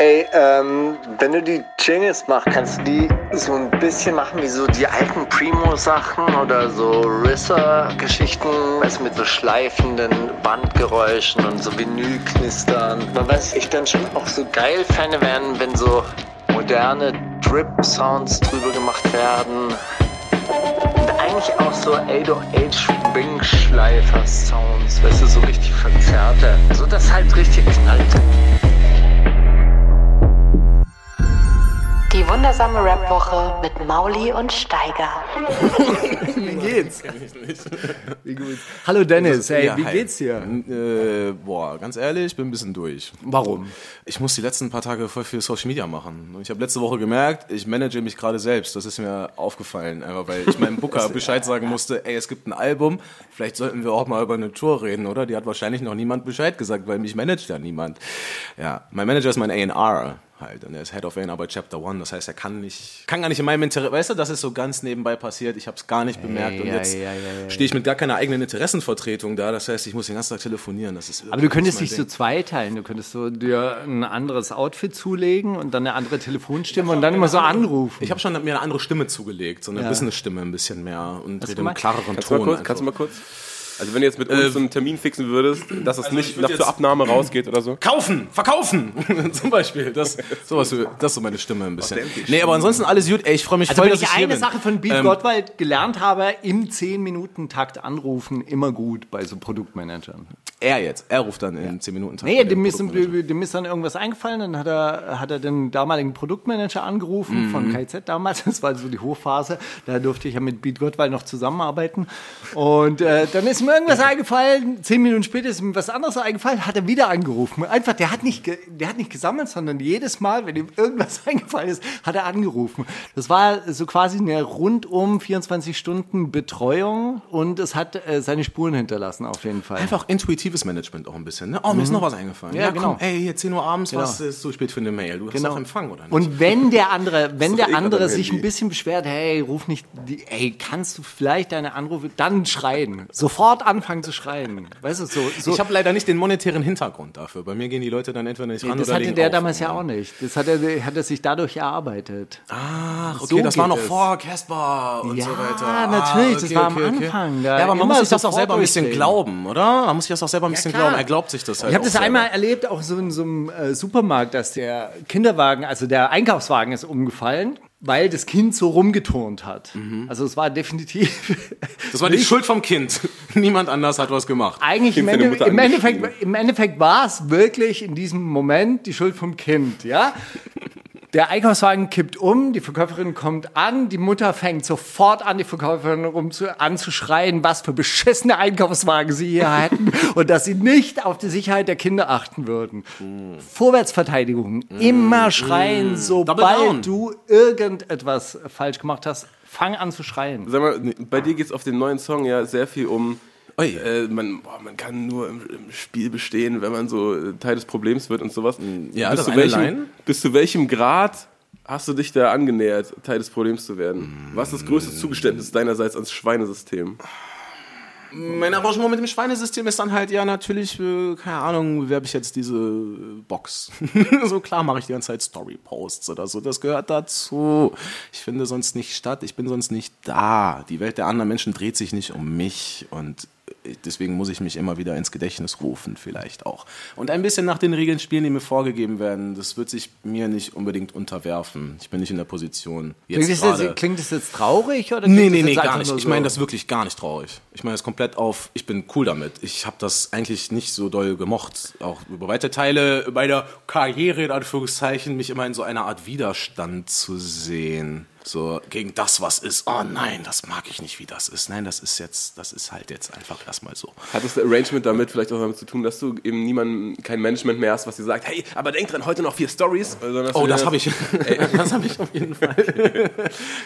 Ey, ähm, wenn du die Jingles machst, kannst du die so ein bisschen machen wie so die alten Primo-Sachen oder so Risser-Geschichten, weißt mit so schleifenden Bandgeräuschen und so Vinylknistern. Man weiß, ich dann schon auch so geil fände werden, wenn so moderne Drip-Sounds drüber gemacht werden. Und eigentlich auch so 808 Wing-Schleifer Sounds, weißt du, so richtig verzerrte. So dass halt richtig knallt. Die wundersame Rap-Woche mit Mauli und Steiger. Wie geht's? Wie gut. Hallo Dennis, hey, wie hi. geht's dir? Äh, boah, ganz ehrlich, ich bin ein bisschen durch. Warum? Ich muss die letzten paar Tage voll viel Social Media machen. Und ich habe letzte Woche gemerkt, ich manage mich gerade selbst. Das ist mir aufgefallen, einfach weil ich meinem Booker Bescheid sagen musste, ey, es gibt ein Album, vielleicht sollten wir auch mal über eine Tour reden, oder? Die hat wahrscheinlich noch niemand Bescheid gesagt, weil mich managt ja niemand. Ja, mein Manager ist mein A&R halt und er ist Head of A&R bei Chapter One. Das heißt, er kann nicht, kann gar nicht in meinem Interesse, weißt du, das ist so ganz nebenbei passiert. Ich habe es gar nicht bemerkt und ja, jetzt ja, ja, ja. stehe ich mit gar keiner eigenen Interessenvertretung da. Das heißt, ich muss den ganzen Tag telefonieren. Das ist Aber du könntest dich so zweiteilen. Du könntest so dir ein anderes Outfit zulegen und dann eine andere Telefonstimme und dann immer so anrufen. Ich habe schon mir eine andere Stimme zugelegt, so eine Business-Stimme ein bisschen mehr und rede im gemacht? klareren Kannst du mal Ton. kurz? einfach. Kannst du mal kurz? Also wenn du jetzt mit uns so einen Termin fixen würdest, dass es nicht ich würd noch zur Abnahme rausgeht oder so. Kaufen, verkaufen, zum Beispiel. Das, sowas, das ist so meine Stimme ein bisschen. Nee, aber ansonsten alles gut. Ey, ich freue mich Also voll, wenn dass ich ich hier eine bin. Sache von Beat Ähm, Gottwald gelernt habe, im 10-Minuten-Takt anrufen, immer gut bei so Produktmanagern. Er jetzt, er ruft dann in 10 Minuten. Nee, dem ist, dem ist dann irgendwas eingefallen, dann hat er, hat er den damaligen Produktmanager angerufen Mhm. von KZ damals, das war so die Hochphase, da durfte ich ja mit Beat Gottwald noch zusammenarbeiten und äh, dann ist mir irgendwas eingefallen, zehn Minuten später ist ihm was anderes eingefallen, hat er wieder angerufen. Einfach, der hat nicht, der hat nicht gesammelt, sondern jedes Mal, wenn ihm irgendwas eingefallen ist, hat er angerufen. Das war so quasi eine rundum 24 Stunden Betreuung und es hat äh, seine Spuren hinterlassen auf jeden Fall. Einfach intuitives Management auch ein bisschen. Ne? Oh, mir ist noch was eingefallen. Ja, genau. Komm, ey, hier 10 Uhr abends, Genau. was ist so spät für eine Mail? Du hast Genau. doch Empfang, oder nicht? Und wenn der andere, wenn der andere sich ein bisschen beschwert, hey, ruf nicht, ey, kannst du vielleicht deine Anrufe, dann schreien. Sofort anfangen zu schreien. Weißt du, so, so. ich habe leider nicht den monetären Hintergrund dafür. Bei mir gehen die Leute dann entweder nicht ran das oder hatte legen der auf. damals ja auch nicht. Das hat er, hat er sich dadurch erarbeitet. Ach, okay, So das war noch es. vor Casper und Ja, so weiter. natürlich, das war am Anfang, da Ja, aber man muss sich das auch selber ein bisschen glauben, oder? Man muss sich das auch selber ein bisschen klar. glauben. Er glaubt sich das halt Ich habe das selber. einmal erlebt, auch so in so einem äh, Supermarkt, dass der Kinderwagen, also der Einkaufswagen ist umgefallen, weil das Kind so rumgeturnt hat. Also es war definitiv. Mhm. Das war die Schuld vom Kind. Niemand anders hat was gemacht. Eigentlich im, Ende, im, Endeffekt, im Endeffekt war es wirklich in diesem Moment die Schuld vom Kind, ja? Der Einkaufswagen kippt um, die Verkäuferin kommt an, die Mutter fängt sofort an, die Verkäuferin rum zu, anzuschreien, was für beschissene Einkaufswagen sie hier hätten und dass sie nicht auf die Sicherheit der Kinder achten würden. Vorwärtsverteidigung, immer schreien, Double down. sobald du irgendetwas falsch gemacht hast, fang an zu schreien. Sag mal, bei dir geht es auf dem neuen Song ja sehr viel um. Äh, man, boah, man kann nur im, im Spiel bestehen, wenn man so äh, Teil des Problems wird und sowas. Ja, bis das zu eine welchem, Line. Bis zu welchem Grad hast du dich da angenähert, Teil des Problems zu werden? Was ist das größte Zugeständnis deinerseits ans Schweinesystem? Mein Arrangement mit dem Schweinesystem ist dann halt ja natürlich, äh, keine Ahnung, bewerbe ich jetzt diese äh, Box. so klar mache ich die ganze Zeit Story-Posts oder so. Das gehört dazu. Ich finde sonst nicht statt. Ich bin sonst nicht da. Die Welt der anderen Menschen dreht sich nicht um mich und deswegen muss ich mich immer wieder ins Gedächtnis rufen, vielleicht auch. Und ein bisschen nach den Regeln spielen, die mir vorgegeben werden. Das wird sich mir nicht unbedingt unterwerfen. Ich bin nicht in der Position. Jetzt Klingt das, jetzt, klingt das jetzt traurig? Oder Nee, nee, nee, gar nicht. nur Ich so- meine das wirklich gar nicht traurig. Ich meine das komplett auf, ich bin cool damit. Ich habe das eigentlich nicht so doll gemocht. Auch über weite Teile meiner Karriere, in Anführungszeichen, mich immer in so einer Art Widerstand zu sehen. So gegen das, was ist. Oh nein, das mag ich nicht, wie das ist. Nein, das ist jetzt, das ist halt jetzt einfach erstmal so. Hat das Arrangement damit vielleicht auch damit zu tun, dass du eben niemanden, kein Management mehr hast, was dir sagt, hey, aber denk dran, heute noch vier Stories? Oh, das habe ich. das habe ich auf jeden Fall.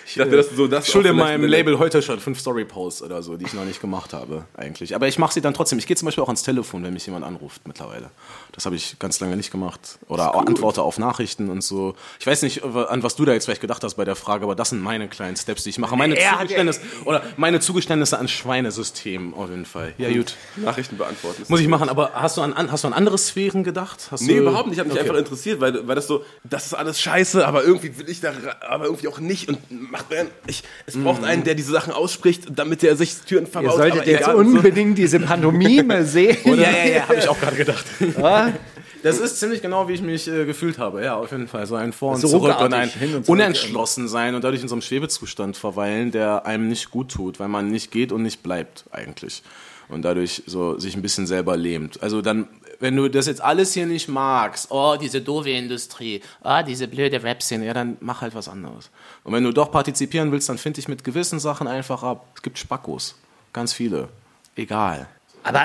Ich dachte, dass du so das schulde meinem Label heute schon fünf Story-Posts oder so, die ich noch nicht gemacht habe, eigentlich. Aber ich mache sie dann trotzdem. Ich gehe zum Beispiel auch ans Telefon, wenn mich jemand anruft mittlerweile. Das habe ich ganz lange nicht gemacht. Oder auch antworte auf Nachrichten und so. Ich weiß nicht, an was du da jetzt vielleicht gedacht hast bei der Frage, aber das sind meine kleinen Steps, die ich mache. Meine Er Zugeständnisse, oder meine Zugeständnisse an Schweinesystemen auf jeden Fall. Ja, gut. Nachrichten beantworten. Muss ich machen, aber hast du an, an, hast du an andere Sphären gedacht? Hast Nee, du, überhaupt nicht. Ich habe mich Okay. einfach interessiert, weil, weil das so, das ist alles scheiße, aber irgendwie will ich da, aber irgendwie auch nicht. Und macht man, ich, es braucht einen, der diese Sachen ausspricht, damit er sich Türen verbaut. Ihr solltet aber jetzt egal, so. unbedingt diese Pantomime sehen. Ja, ja, ja, habe ich auch gerade gedacht. Ja? Das ist ziemlich genau, wie ich mich äh, gefühlt habe. Ja, auf jeden Fall. So ein Vor und So Zurück und ein hin und zurück. unentschlossen sein und dadurch in so einem Schwebezustand verweilen, der einem nicht gut tut, weil man nicht geht und nicht bleibt eigentlich. Und dadurch so sich ein bisschen selber lähmt. Also dann, wenn du das jetzt alles hier nicht magst, oh, diese doofe Industrie, oh, diese blöde Rap-Szene, ja, dann mach halt was anderes. Und wenn du doch partizipieren willst, dann find dich mit gewissen Sachen einfach ab. Es gibt Spackos. Ganz viele. Egal. Aber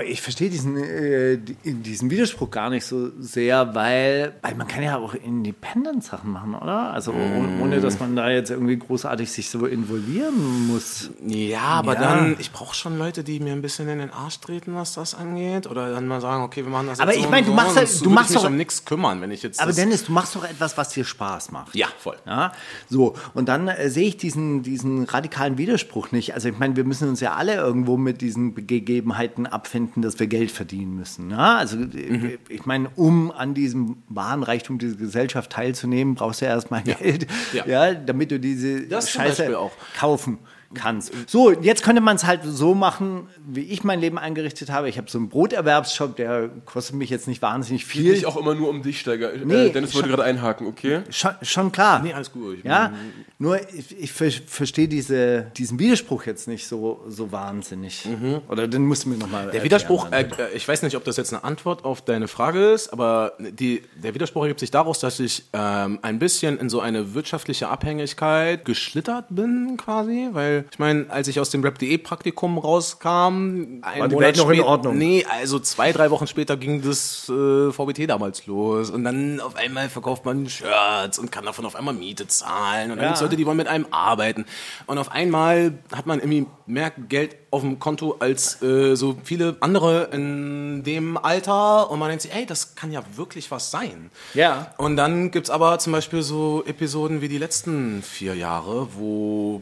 äh, ich verstehe diesen, äh, die- diesen Widerspruch gar nicht so sehr, weil, weil man kann ja auch Independent-Sachen machen, oder? Also oh- ohne, dass man da jetzt irgendwie großartig sich so involvieren muss. Ja, aber Ja. dann, ich brauche schon Leute, die mir ein bisschen in den Arsch treten, was das angeht. Oder dann mal sagen, okay, wir machen das Aber jetzt ich so mein, und du so. machst und halt- du machst doch- um nichts kümmern, wenn ich jetzt. Aber Dennis, du machst doch etwas, was dir Spaß macht. ja, voll. Ja, so. Und dann äh, sehe ich diesen, diesen radikalen Widerspruch nicht. Also ich meine, wir müssen uns ja alle irgendwo mit diesen Gegebenheiten abfinden, dass wir Geld verdienen müssen. Ja? Also äh, ich meine, um an diesem wahren Reichtum dieser Gesellschaft teilzunehmen, brauchst du ja erstmal Geld, ja. Ja. damit du diese Das Scheiße kaufen kannst. So, jetzt könnte man es halt so machen, wie ich mein Leben eingerichtet habe. Ich habe so einen Broterwerbsshop, der kostet mich jetzt nicht wahnsinnig Geht viel. nicht auch immer nur um dich, Steiger. Nee, äh, Dennis wollte gerade einhaken, okay? Schon, schon klar. Nee, alles gut. Ich Ja, nur ich, ich ver verstehe diese, diesen Widerspruch jetzt nicht so, so wahnsinnig. Oder den musst du mir nochmal. Der Widerspruch, äh, äh, ich weiß nicht, ob das jetzt eine Antwort auf deine Frage ist, aber die, der Widerspruch ergibt sich daraus, dass ich ähm, ein bisschen in so eine wirtschaftliche Abhängigkeit geschlittert bin, quasi. Weil, ich meine, als ich aus dem Rap.de-Praktikum rauskam, ein War die Monat Welt noch in Ordnung? Nee, also zwei, drei Wochen später ging das äh, VBT damals los. Und dann auf einmal verkauft man Shirts und kann davon auf einmal Miete zahlen. Und dann Ja. gibt's Leute, die wollen mit einem arbeiten. Und auf einmal hat man irgendwie mehr Geld auf dem Konto als äh, so viele andere in dem Alter. Und man denkt sich, ey, das kann ja wirklich was sein. Ja. Und dann gibt's aber zum Beispiel so Episoden wie die letzten vier Jahre, wo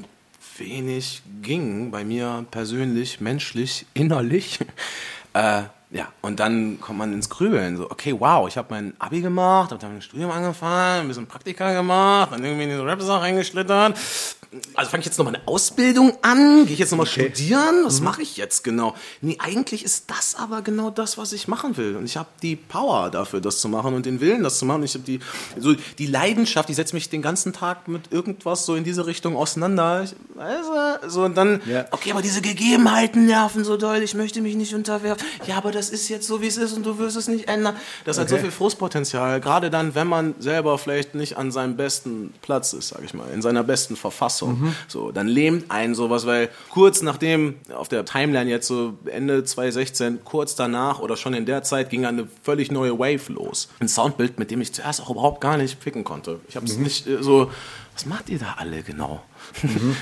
wenig ging bei mir persönlich, menschlich, innerlich. Äh, ja, und dann kommt man ins Grübeln. So, okay, wow, ich habe mein Abi gemacht, habe dann ein Studium angefangen, ein bisschen Praktika gemacht, dann irgendwie in diese Rap-Sache reingeschlittert. Also fange ich jetzt nochmal eine Ausbildung an? Gehe ich jetzt nochmal studieren? Was mache ich jetzt genau? Nee, eigentlich ist das aber genau das, was ich machen will. Und ich habe die Power dafür, das zu machen und den Willen, das zu machen. Ich habe die, so die Leidenschaft, ich setze mich den ganzen Tag mit irgendwas so in diese Richtung auseinander. Ich, du, so und dann, Ja. okay, aber diese Gegebenheiten nerven so doll, ich möchte mich nicht unterwerfen. Ja, aber das ist jetzt so, wie es ist und du wirst es nicht ändern. Das hat so viel Frustpotenzial, gerade dann, wenn man selber vielleicht nicht an seinem besten Platz ist, sag ich mal, in seiner besten Verfassung. So, dann lähmt einen sowas, weil kurz nachdem, auf der Timeline jetzt so Ende 2016, kurz danach oder schon in der Zeit ging eine völlig neue Wave los. Ein Soundbild, mit dem ich zuerst auch überhaupt gar nicht picken konnte. Ich habe es nicht äh, so, was macht ihr da alle genau?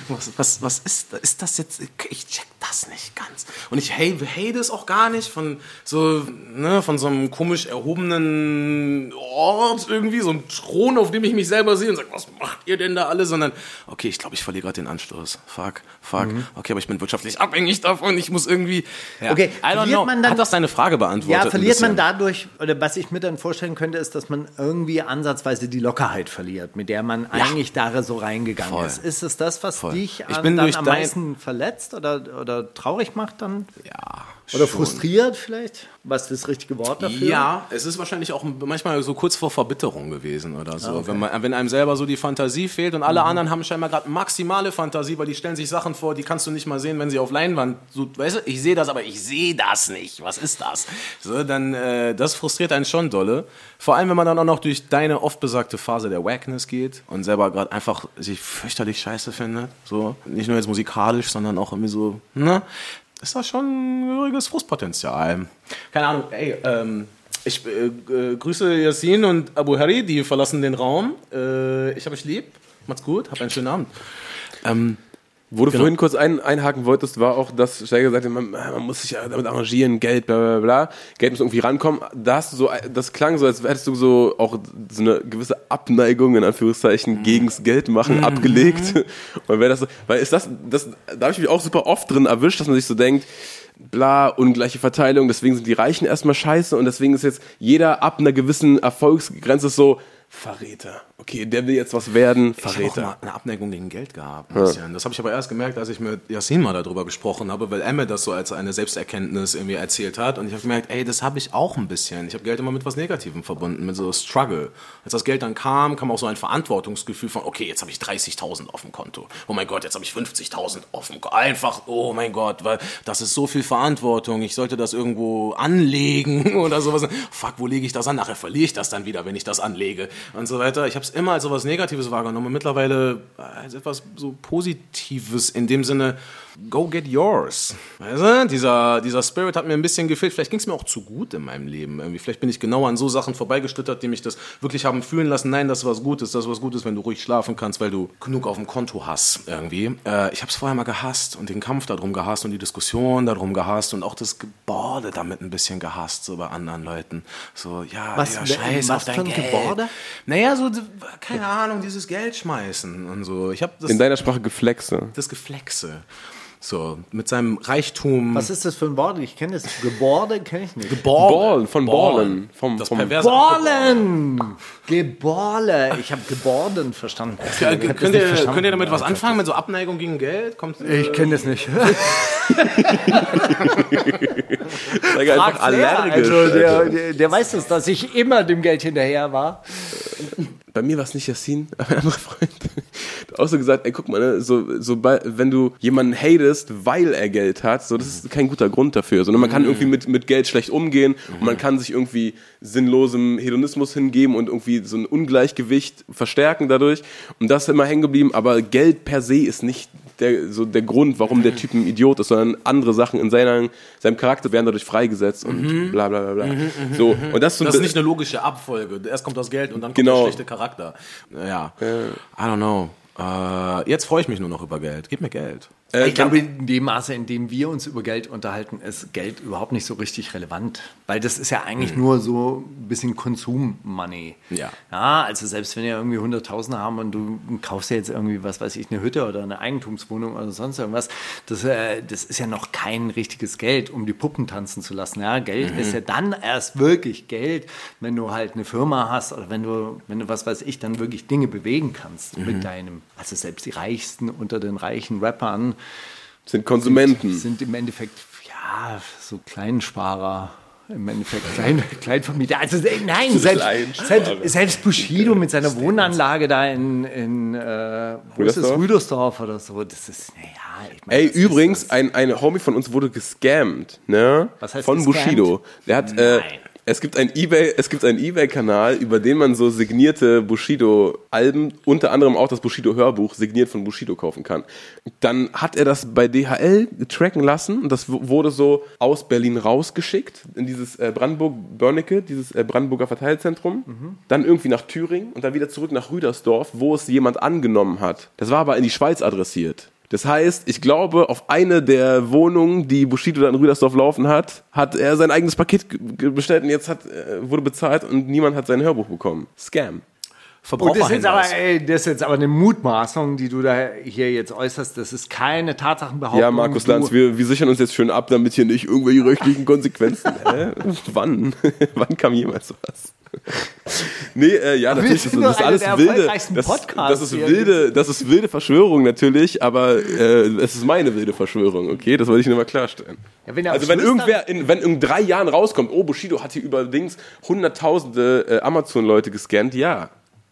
Was, was, was ist, ist das jetzt? Ich check das nicht ganz. Und ich hate, hate es auch gar nicht von so, ne, von so einem komisch erhobenen Ort irgendwie, so einem Thron, auf dem ich mich selber sehe und sage, was macht ihr denn da alle? Sondern, okay, ich glaube, ich verliere gerade den Anschluss. Fuck, fuck. Okay, aber ich bin wirtschaftlich abhängig davon. Ich muss irgendwie. Ja. Okay, I don't know. man dann- Hat das deine Frage beantwortet? Ja, verliert man dadurch, oder was ich mir dann vorstellen könnte, ist, dass man irgendwie ansatzweise die Lockerheit verliert, mit der man eigentlich da so reingegangen Voll. ist. Ist es das, was Voll. dich Ich an, bin dann am meisten verletzt oder, oder traurig macht dann? Ja. Oder schon. frustriert vielleicht? Was ist das richtige Wort dafür? Ja, es ist wahrscheinlich auch manchmal so kurz vor Verbitterung gewesen oder so. wenn, man, wenn einem selber so die Fantasie fehlt und alle anderen haben scheinbar gerade maximale Fantasie, weil die stellen sich Sachen vor, die kannst du nicht mal sehen, wenn sie auf Leinwand. So, weißt du, ich sehe das, aber ich sehe das nicht. Was ist das? So, dann, äh, das frustriert einen schon dolle. Vor allem, wenn man dann auch noch durch deine oft besagte Phase der Wackness geht und selber gerade einfach sich fürchterlich scheiße findet. So, nicht nur jetzt musikalisch, sondern auch irgendwie so, ne? Ist das schon ein gehöriges Frustpotenzial. Keine Ahnung, ey, ähm, ich äh, äh, grüße Yassin und Abu Harry, die verlassen den Raum. Äh, ich habe euch lieb, macht's gut, habt einen schönen Abend. Ähm, Wo du vorhin kurz ein, einhaken wolltest, war auch, dass Steiger sagte, man, man muss sich ja damit arrangieren, Geld, bla bla bla. Geld muss irgendwie rankommen. Da hast du so, das klang so, als hättest du so auch so eine gewisse Abneigung, in Anführungszeichen, gegens Geld machen abgelegt. Und wäre das so, weil ist das, das, da habe ich mich auch super oft drin erwischt, dass man sich so denkt, bla, ungleiche Verteilung, deswegen sind die Reichen erstmal scheiße und deswegen ist jetzt jeder ab einer gewissen Erfolgsgrenze so, Verräter. Okay, der will jetzt was werden, Ich habe auch Verräter. mal eine Abneigung gegen Geld gehabt. Ein bisschen. Das habe ich aber erst gemerkt, als ich mit Yassin mal darüber gesprochen habe, weil mir das so als eine Selbsterkenntnis irgendwie erzählt hat. Und ich habe gemerkt, ey, das habe ich auch ein bisschen. Ich habe Geld immer mit was Negativem verbunden, mit so Struggle. Als das Geld dann kam, kam auch so ein Verantwortungsgefühl von, okay, jetzt habe ich 30.000 auf dem Konto. Oh mein Gott, jetzt habe ich 50.000 auf dem Konto. Einfach, oh mein Gott, weil das ist so viel Verantwortung. Ich sollte das irgendwo anlegen oder sowas. Fuck, wo lege ich das an? Nachher verliere ich das dann wieder, wenn ich das anlege und so weiter. Ich habe es immer als so was Negatives wahrgenommen und mittlerweile als etwas so Positives in dem Sinne, go get yours. Weißt du? Dieser, dieser Spirit hat mir ein bisschen gefehlt. Vielleicht ging es mir auch zu gut in meinem Leben. Irgendwie. Vielleicht bin ich genau an so Sachen vorbeigeschlittert, die mich das wirklich haben fühlen lassen. Nein, das ist was Gutes. Das ist was Gutes, wenn du ruhig schlafen kannst, weil du genug auf dem Konto hast irgendwie. Äh, ich habe es vorher mal gehasst und den Kampf darum gehasst und die Diskussion darum gehasst und auch das Geborde damit ein bisschen gehasst, so bei anderen Leuten. So, ja, Was- ja, was scheiß auf für dein ein Geld. Geborde? Naja, so, keine Ahnung, dieses Geld schmeißen und so. Ich habe das, In deiner Sprache Geflexe. das Geflexe. So, mit seinem Reichtum. Was ist das für ein Wort? Ich kenne das. Geborde kenne ich nicht. Ballen, von Ballen. Vom, Das vom perverse Borlen! Geborle. Ich habe Geborden verstanden. Ich Ja, hab das könnt, ihr, verstanden. könnt ihr damit was anfangen, mit so Abneigung gegen Geld? Kommt, Ich kenne das nicht. Steiger einfach allergisch. Also der, der, der weiß das, dass ich immer dem Geld hinterher war. Bei mir war es nicht Yassin, aber ein anderer Freund. Hat auch so gesagt, ey, guck mal, ne, so, so bei, wenn du jemanden hatest, weil er Geld hat, so, das ist kein guter Grund dafür. Sondern man kann irgendwie mit, mit Geld schlecht umgehen und man kann sich irgendwie sinnlosem Hedonismus hingeben und irgendwie so ein Ungleichgewicht verstärken dadurch. Und das ist immer hängen geblieben, aber Geld per se ist nicht der, so der Grund, warum der Typ ein Idiot ist, sondern andere Sachen in seiner, seinem Charakter werden dadurch freigesetzt und bla bla bla bla. So, und das, ist so ein Das ist nicht eine logische Abfolge. Erst kommt das Geld und dann kommt Genau. der schlechte Charakter. Ja. I don't know. Äh, jetzt freue ich mich nur noch über Geld. Gib mir Geld. Ich glaube, in dem Maße, in dem wir uns über Geld unterhalten, ist Geld überhaupt nicht so richtig relevant. Weil das ist ja eigentlich nur so ein bisschen Konsum-Money. Ja. Ja, also selbst wenn wir irgendwie Hunderttausende haben und du kaufst ja jetzt irgendwie, was weiß ich, eine Hütte oder eine Eigentumswohnung oder sonst irgendwas, das, äh, das ist ja noch kein richtiges Geld, um die Puppen tanzen zu lassen. Ja, Geld ist ja dann erst wirklich Geld, wenn du halt eine Firma hast oder wenn du, wenn du, was weiß ich, dann wirklich Dinge bewegen kannst mit deinem, also selbst die Reichsten unter den reichen Rappern, sind Konsumenten. sind im Endeffekt, ja, so Kleinsparer. Im Endeffekt Klein, Kleinvermieter. Also äh, nein, selbst, selbst, selbst Bushido mit seiner Wohnanlage da in, in äh, wo ist das? Rüdersdorf? Oder so. Das ist, naja, ich meine, Ey, übrigens, ein, ein Homie von uns wurde gescammt, ne? Was heißt Von gescammt? Bushido. Der hat, äh. Es gibt ein eBay, es gibt einen eBay-Kanal, über den man so signierte Bushido-Alben, unter anderem auch das Bushido-Hörbuch, signiert von Bushido kaufen kann. Dann hat er das bei DHL tracken lassen und das wurde so aus Berlin rausgeschickt in dieses äh, Brandenburg-Börnecke, dieses äh, Brandenburger Verteilzentrum, dann irgendwie nach Thüringen und dann wieder zurück nach Rüdersdorf, wo es jemand angenommen hat. Das war aber in die Schweiz adressiert. Das heißt, ich glaube, auf eine der Wohnungen, die Bushido da in Rüdersdorf laufen hat, hat er sein eigenes Paket bestellt und jetzt hat, äh, wurde bezahlt und niemand hat sein Hörbuch bekommen. Scam. Und das ist, jetzt aber, Verbraucherhinweis. ey, das ist jetzt aber eine Mutmaßung, die du da hier jetzt äußerst. Das ist keine Tatsachenbehauptung. Ja, Markus Lanz, wir, wir sichern uns jetzt schön ab, damit hier nicht irgendwelche rechtlichen Konsequenzen. Hä? Wann? Wann kam jemals was? Nee, äh, ja, natürlich, das, das ist alles wilde. Das, das ist wilde, das ist wilde Verschwörung natürlich, aber äh, es ist meine wilde Verschwörung, okay? Das wollte ich nur mal klarstellen. Ja, wenn also wenn irgendwer, in, wenn in drei Jahren rauskommt, oh, Bushido hat hier überdings hunderttausende äh, Amazon-Leute gescannt, ja.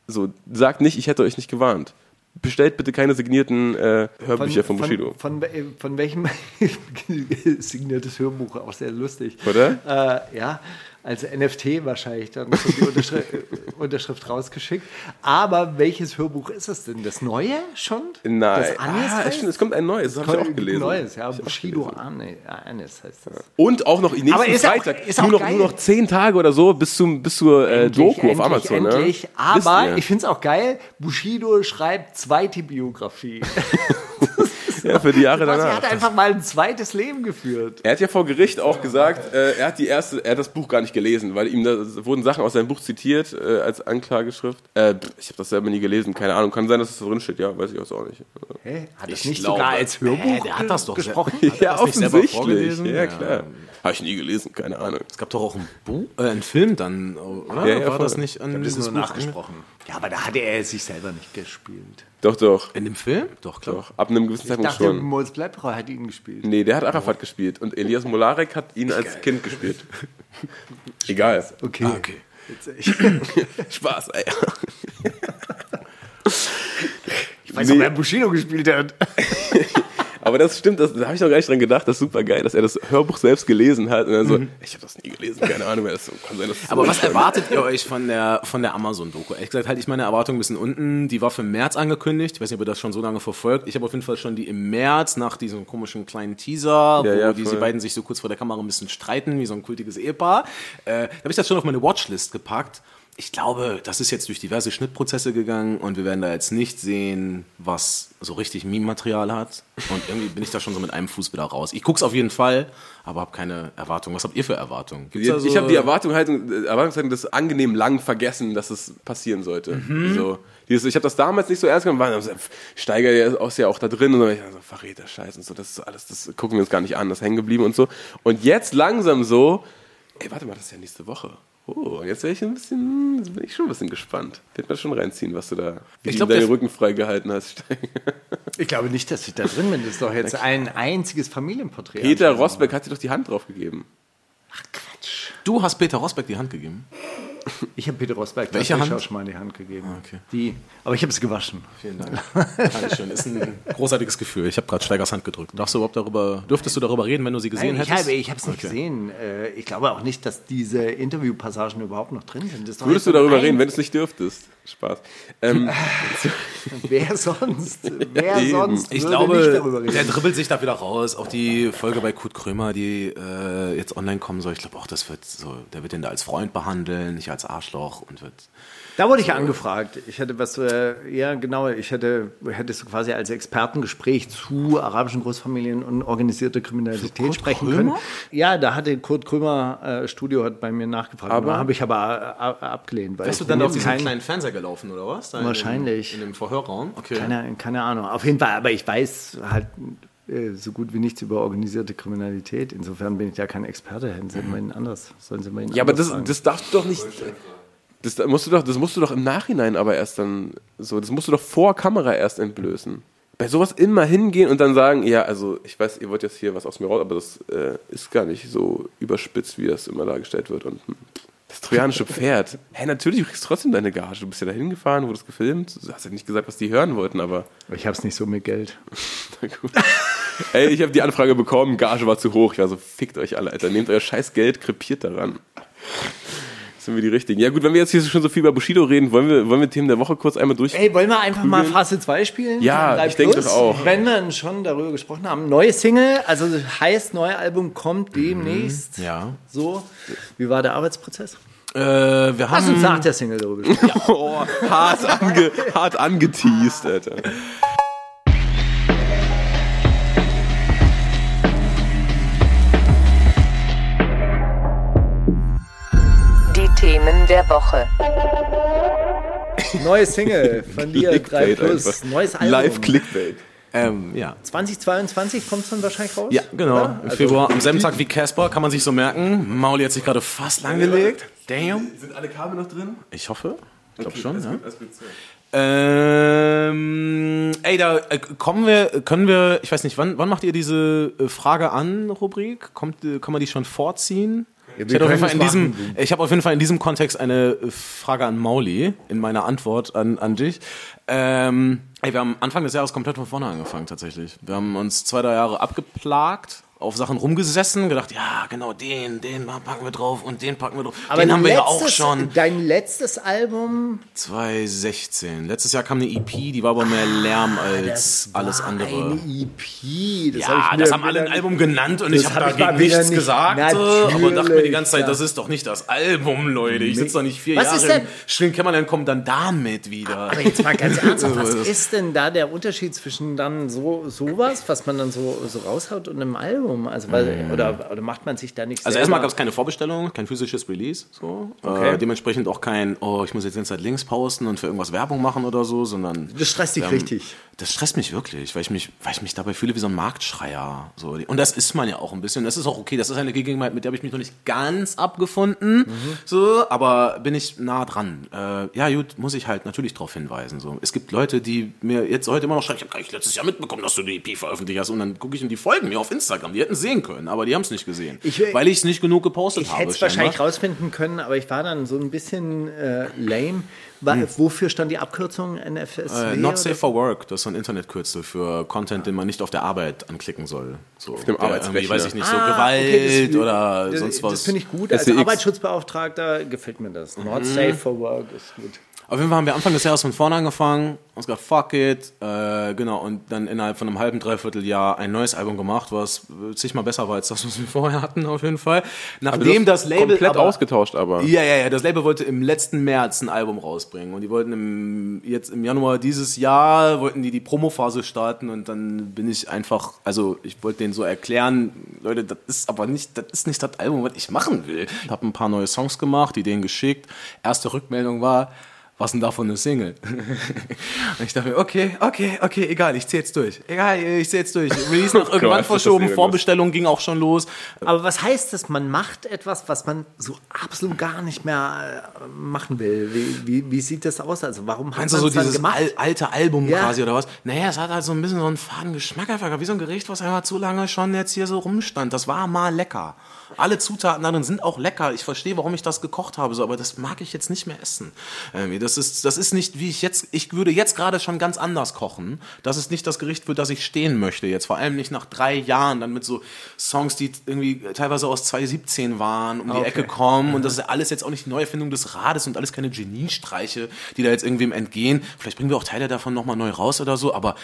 So, sagt nicht, ich hätte euch nicht gewarnt. Bestellt bitte keine signierten äh, Hörbücher von, Bushido. Von, von, von welchem signiertes Hörbuch, auch sehr lustig. Oder? Äh, ja, als NFT wahrscheinlich dann die Unterschrift, Unterschrift rausgeschickt. Aber welches Hörbuch ist es denn? Das neue schon? Nein. Das Anis ah, stimmt, es kommt ein neues, das habe ich auch gelesen. Neues, ja. Auch Bushido Anis heißt das. Und auch noch nächsten Aber ist auch- Freitag. ist auch nur, noch, geil. nur noch zehn Tage oder so bis, zum, bis zur äh, Endlich, Doku auf endlich, Amazon. Endlich. Ne? Aber ich finde es auch geil, Bushido schreibt zweite Biografie. Ja, für die Jahre danach. hat einfach mal ein zweites Leben geführt. Er hat ja vor Gericht auch gesagt, äh, er hat die erste, er hat das Buch gar nicht gelesen, weil ihm da wurden Sachen aus seinem Buch zitiert äh, als Anklageschrift. Äh, ich habe das selber nie gelesen, keine Ahnung. Kann sein, dass es da drin steht, ja, weiß ich auch nicht. Hä? Hat das Ich nicht glaube- sogar als Hörbuch Hä, der hat das doch gesprochen? Hat er Ja, das offensichtlich. Ja, klar. Habe ich nie gelesen, keine Ahnung. Es gab doch auch ein Buch, äh, einen Film dann, oder? Ja, ja, War das voll. nicht an Das ist dieses nur Buch nachgesprochen. Ja, aber da hatte er sich selber nicht gespielt. Doch, doch. In dem Film? Doch, klar. Doch, ab einem gewissen Ich Zeitpunkt dachte, schon. Moritz Bleibtreu hat ihn gespielt. Nee, der hat Arafat gespielt und Elias Molarek hat ihn als Kind gespielt. Egal. Okay. Ah, okay. Spaß, ey. Ich weiß Nee. auch, wer Bushido gespielt hat. Aber das stimmt, das, da habe ich noch gar nicht dran gedacht. Das ist super geil, dass er das Hörbuch selbst gelesen hat. Und dann so, ich habe das nie gelesen, keine Ahnung, wer das kann sein. Das Aber was erwartet ihr euch von der, von der Amazon-Doku? Ehrlich gesagt, halte ich meine Erwartung ein bisschen unten. Die war für März angekündigt. Ich weiß nicht, ob ihr das schon so lange verfolgt. Ich habe auf jeden Fall schon die im März nach diesem komischen kleinen Teaser, wo ja, diese beiden sich so kurz vor der Kamera ein bisschen streiten, wie so ein kultiges Ehepaar. Äh, da habe ich das schon auf meine Watchlist gepackt. Ich glaube, das ist jetzt durch diverse Schnittprozesse gegangen und wir werden da jetzt nicht sehen, was so richtig Meme-Material hat. Und irgendwie bin ich da schon so mit einem Fuß wieder raus. Ich guck's auf jeden Fall, aber habe keine Erwartung. Was habt ihr für Erwartungen? So- ich habe die Erwartung halt, Erwartungshaltung des angenehm lang vergessen, dass es passieren sollte. Mhm. So, dieses, ich habe das damals nicht so ernst genommen, weil Steiger ja ist ja auch da drin und so, ich so Verräter, Scheiß und so, das ist alles, das gucken wir uns gar nicht an, das ist hängen geblieben und so. Und jetzt langsam so, ey, warte mal, das ist ja nächste Woche. Oh, jetzt wäre ich ein bisschen, jetzt bin ich schon ein bisschen gespannt. Wird man schon reinziehen, was du da, wie Ich du glaub, deine der- Rücken freigehalten hast. Ich glaube nicht, dass ich da drin bin. Das ist doch jetzt ein einziges Familienporträt. Peter Rosberg hat dir doch die Hand drauf gegeben. Du hast Peter Rosberg die Hand gegeben. Ich habe Peter Rosberg Welche Hand? auch schon mal in die Hand gegeben. Ah, okay. Die, aber ich habe es gewaschen. Vielen Dank. Dankeschön. Ist ein großartiges Gefühl. Ich habe gerade Steigers Hand gedrückt. Darfst du überhaupt darüber, dürftest du darüber reden, wenn du sie gesehen Nein, ich hättest? habe ich es nicht gesehen. Äh, Ich glaube auch nicht, dass diese Interviewpassagen überhaupt noch drin sind. Würdest du darüber ein- reden, wenn du es nicht dürftest? Spaß. Ähm, Wer sonst? Wer Eben. sonst Ich würde glaube, der dribbelt sich da wieder raus. Auch die Folge bei Kurt Krömer, die äh, jetzt online kommen soll. Ich glaube auch, das wird so, der wird den da als Freund behandeln, nicht als Arschloch und wird. Da wurde ich angefragt. Ich hätte was, äh, ja genau, ich hätte, hättest du quasi als Expertengespräch zu arabischen Großfamilien und organisierter Kriminalität sprechen können. Ja, da hatte Kurt Krömer äh, Studio hat bei mir nachgefragt, aber habe ich aber äh, abgelehnt. Weil Bist du dann auf diesen kein- kleinen Fernseher gelaufen oder was? Da in dem- Wahrscheinlich. In dem Verhörraum. Okay. Keine, keine Ahnung. Auf jeden Fall, aber ich weiß halt äh, so gut wie nichts über organisierte Kriminalität. Insofern bin ich ja kein Experte. Hätten Sie mal ihn anders. Sollen Sie mal ihn ja, aber das, fragen. das darfst du doch nicht. Das da musst du doch, das musst du doch im Nachhinein aber erst dann so, das musst du doch vor Kamera erst entblößen. Bei sowas immer hingehen und dann sagen, ja, also ich weiß, ihr wollt jetzt hier was aus mir raus, aber das äh, ist gar nicht so überspitzt, wie das immer dargestellt wird. Und hm, das trojanische Pferd. Hä, natürlich, du kriegst trotzdem deine Gage. Du bist ja da hingefahren, wurdest gefilmt. Du hast ja nicht gesagt, was die hören wollten, aber Ich habe es nicht so mit Geld. na gut. Ey, ich habe die Anfrage bekommen, Gage war zu hoch. Ich war so, fickt euch alle, Alter. Nehmt euer scheiß Geld, krepiert daran. Sind wir die Richtigen. Ja gut, wenn wir jetzt hier schon so viel über Bushido reden, wollen wir, wollen wir Themen der Woche kurz einmal durch... Ey, wollen wir einfach mal Phase 2 spielen? Ja, Von 3 ich denke das auch. Wenn wir schon darüber gesprochen haben. Neue Single, also heißt, neue Album kommt demnächst. Ja. So, wie war der Arbeitsprozess? Äh, wir Lass uns haben. nach der Single darüber sprechen. Oh, hart, ange, hart angeteased, Alter. Themen der Woche. Neue Single von dir, 3 Clickbait Plus, einfach. neues Album. Live Clickbait. Ähm, ja. 2022 kommt es dann wahrscheinlich raus? Ja, genau. Im Also, Februar, am selben Tag wie Casper, kann man sich so merken. Mauli hat sich gerade fast langgelegt. Damn. Sind alle Kabel noch drin? Ich hoffe. Ich glaube schon, ja. Alles gut. Ähm, ey, da äh, kommen wir, können wir, ich weiß nicht, wann, wann macht ihr diese äh, Frage an Rubrik? Kommt, äh, kann man die schon vorziehen? Ich wir hätte auf jeden können Fall in das diesem, machen, ich habe auf jeden Fall in diesem Kontext eine äh, Frage an Mauli in meiner Antwort an, an dich. Ähm, ey, wir haben Anfang des Jahres komplett von vorne angefangen tatsächlich. Wir haben uns zwei, drei Jahre abgeplagt auf Sachen rumgesessen, gedacht, ja, genau, den, den packen wir drauf und den packen wir drauf. Aber den haben wir ja letztes- auch schon. Dein letztes Album 2016. Letztes Jahr kam eine EP, die war aber mehr Lärm als alles andere. Eine EP. Das ja, hab ich das mir haben alle ein Album genannt und Das ich habe hab dagegen nichts nicht- gesagt. äh, Aber dachte mir die Natürlich, ganze Zeit, ja. das ist doch nicht das Album, Leute. Ich sitze doch nicht vier Was Jahre im stillen Kämmerlein, kommt dann damit wieder. Aber jetzt mal ganz ernsthaft, was Das- ist denn da der Unterschied zwischen dann so sowas, was man dann so, so raushaut und einem Album? Also weil, oder, oder macht man sich da nicht Also erstmal gab es keine Vorbestellung, kein physisches Release, so. Okay. Äh, dementsprechend auch kein, oh, ich muss jetzt die ganze Zeit Links posten und für irgendwas Werbung machen oder so, sondern. Das stresst dich ähm, richtig. Das stresst mich wirklich, weil ich mich, weil ich mich dabei fühle wie so ein Marktschreier. So. Und das ist man ja auch ein bisschen. Das ist auch okay. Das ist eine Gegebenheit, mit der habe ich mich noch nicht ganz abgefunden. Mhm. So, aber bin ich nah dran. Äh, ja, gut, muss ich halt natürlich darauf hinweisen. So. Es gibt Leute, die mir jetzt heute immer noch schreiben, ich habe gar nicht letztes Jahr mitbekommen, dass du die EP veröffentlicht hast. Und dann gucke ich und die folgen mir auf Instagram. Die hätten es sehen können, aber die haben es nicht gesehen. Ich- weil ich es nicht genug gepostet Ich habe. hätte es wahrscheinlich rausfinden können, aber ich war dann so ein bisschen äh, lame. War, Wofür stand die Abkürzung NFSW? Hm. Äh, not oder safe for work, das ist so ein Internetkürzel für Content, den man nicht auf der Arbeit anklicken soll. So, auf dem irgendwie, weiß ich nicht, so Ah, Gewalt okay, das- oder das, sonst was. Das finde ich gut. Als SEX. Arbeitsschutzbeauftragter gefällt mir das. Not Mhm. safe for work ist gut. Auf jeden Fall haben wir Anfang des Jahres von vorne angefangen, uns gesagt, fuck it, äh, genau, und dann innerhalb von einem halben, dreiviertel Jahr ein neues Album gemacht, was zigmal besser war als das, was wir vorher hatten, auf jeden Fall. Nachdem Du hast das Label komplett aber, ausgetauscht, aber. Ja, ja, ja. Das Label wollte im letzten März ein Album rausbringen und die wollten im, jetzt im Januar dieses Jahr wollten die die Promophase starten und dann bin ich einfach, also ich wollte denen so erklären, Leute, das ist aber nicht, das ist nicht das Album, was ich machen will. Ich habe ein paar neue Songs gemacht, die denen geschickt. Erste Rückmeldung war, was denn davon eine Single? und ich dachte mir, okay, okay, okay, egal, ich zieh jetzt durch. Egal, ich zieh jetzt durch. Release noch Gott, irgendwann verschoben. Vorbestellung ging auch schon los. Aber was heißt das? Man macht etwas, was man so absolut gar nicht mehr äh, machen will. Wie, wie, wie sieht das aus? Also warum hat Meinst du man so dieses gemacht? al alte Album Ja. quasi oder was? Naja, es hat halt so ein bisschen so einen faden Geschmack einfach wie so ein Gericht, was einfach zu lange schon jetzt hier so rumstand. Das war mal lecker. Alle Zutaten darin sind auch lecker. Ich verstehe, warum ich das gekocht habe, so, aber das mag ich jetzt nicht mehr essen. Irgendwie, das ist, das ist nicht, wie ich jetzt, ich würde jetzt gerade schon ganz anders kochen. Das ist nicht das Gericht, für das ich stehen möchte jetzt. Vor allem nicht nach drei Jahren, dann mit so Songs, die irgendwie teilweise aus 2017 waren, um die Okay. Ecke kommen. Und das ist alles jetzt auch nicht die Neuerfindung des Rades und alles keine Geniestreiche, die da jetzt irgendwem entgehen. Vielleicht bringen wir auch Teile davon nochmal neu raus oder so, aber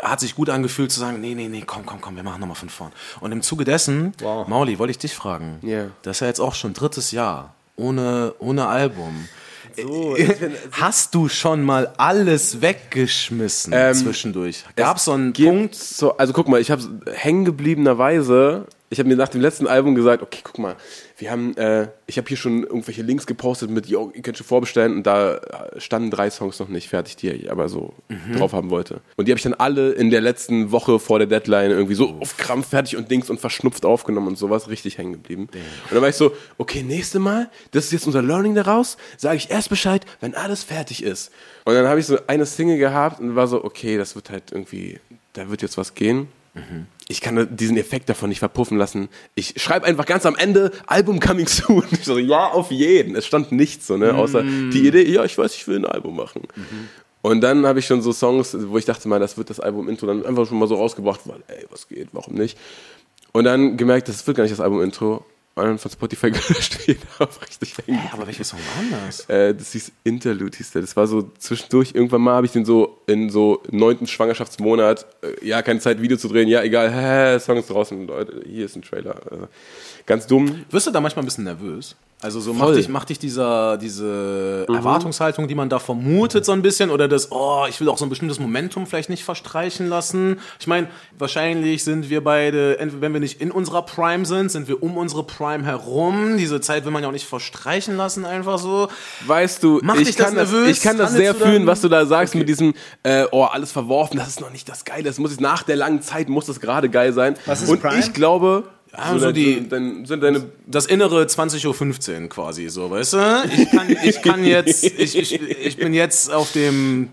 hat sich gut angefühlt zu sagen, nee, nee, nee, komm, komm, komm, wir machen nochmal von vorn. Und im Zuge dessen, Wow. Mauli, wollte ich dich fragen. Ja. Das ist ja jetzt auch schon drittes Jahr ohne, ohne Album. So, Hast du schon mal alles weggeschmissen Ähm, zwischendurch? Gab es so einen Punkt? So, also guck mal, ich habe hängen gebliebenerweise, ich habe mir nach dem letzten Album gesagt, okay, guck mal, wir haben, äh, ich habe hier schon irgendwelche Links gepostet mit, yo, ihr könnt schon vorbestellen und da äh, standen drei Songs noch nicht fertig, die ich aber so drauf haben wollte. Und die habe ich dann alle in der letzten Woche vor der Deadline irgendwie so auf Krampf fertig und Dings und verschnupft aufgenommen und sowas, richtig hängen geblieben. Und dann war ich so, okay, nächste Mal, das ist jetzt unser Learning daraus, sage ich erst Bescheid, wenn alles fertig ist. Und dann habe ich so eine Single gehabt und war so, okay, das wird halt irgendwie, da wird jetzt was gehen. Ich kann diesen Effekt davon nicht verpuffen lassen. Ich schreibe einfach ganz am Ende Album coming soon. Ich so, ja, auf jeden. Es stand nichts so, ne, außer die Idee, ja, ich weiß, ich will ein Album machen. Und dann habe ich schon so Songs, wo ich dachte mal, das wird das Album-Intro dann einfach schon mal so rausgebracht, weil, ey, was geht, warum nicht? Und dann gemerkt, das wird gar nicht das Album-Intro. Und dann von Spotify gelöscht wieder auf richtig hängen. Hä, aber welches Song war das? Äh, das hieß Interlude, hieß der. Das war so zwischendurch. Irgendwann mal habe ich den so in so neunten Schwangerschaftsmonat, äh, ja, keine Zeit, Video zu drehen, ja, egal, hä, Song ist draußen, Leute, hier ist ein Trailer. Also, ganz dumm. Wirst du da manchmal ein bisschen nervös? Also so macht dich, macht dich dieser, diese Erwartungshaltung, die man da vermutet, so ein bisschen, oder das, oh, ich will auch so ein bestimmtes Momentum vielleicht nicht verstreichen lassen. Ich meine, wahrscheinlich sind wir beide, wenn wir nicht in unserer Prime sind, sind wir um unsere Prime herum. Diese Zeit will man ja auch nicht verstreichen lassen, einfach so. Weißt du, Macht ich dich kann das, nervös? ich kann das sehr fühlen, was du da sagst mit diesem, äh, oh, alles verworfen, das ist noch nicht das Geile, das muss jetzt nach der langen Zeit, muss das gerade geil sein. Was ist Und Prime? ich glaube, Ja, so die- dein, sind deine Das innere 20.15 Uhr quasi, so, weißt du? Ich kann, ich kann jetzt, ich, ich, ich bin jetzt auf dem,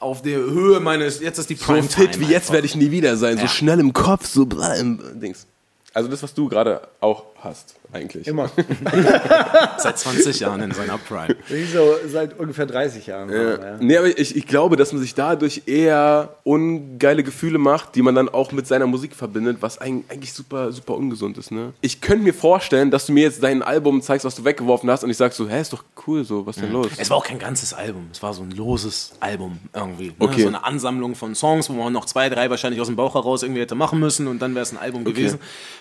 auf der Höhe meines, jetzt ist die so Prime fit wie jetzt werde ich nie wieder sein, so Ja. schnell im Kopf, so bla, im Dings. Also das, was du gerade auch hast, eigentlich. Immer. Seit 20 Jahren in seiner Prime. So seit ungefähr 30 Jahren. Ja. Nee, aber ich, ich glaube, dass man sich dadurch eher ungeile Gefühle macht, die man dann auch mit seiner Musik verbindet, was eig- eigentlich super, super ungesund ist. Ne? Ich könnte mir vorstellen, dass du mir jetzt dein Album zeigst, was du weggeworfen hast und ich sag so, hä, ist doch cool so, was ist denn los? Es war auch kein ganzes Album, es war so ein loses Album irgendwie. Ne? Okay. So eine Ansammlung von Songs, wo man noch zwei, drei wahrscheinlich aus dem Bauch heraus irgendwie hätte machen müssen und dann wäre es ein Album gewesen.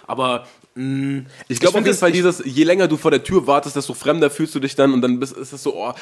Aber Ich glaube auf jeden Fall dieses, je länger du vor der Tür wartest, desto fremder fühlst du dich dann und dann bist, ist es so, oh,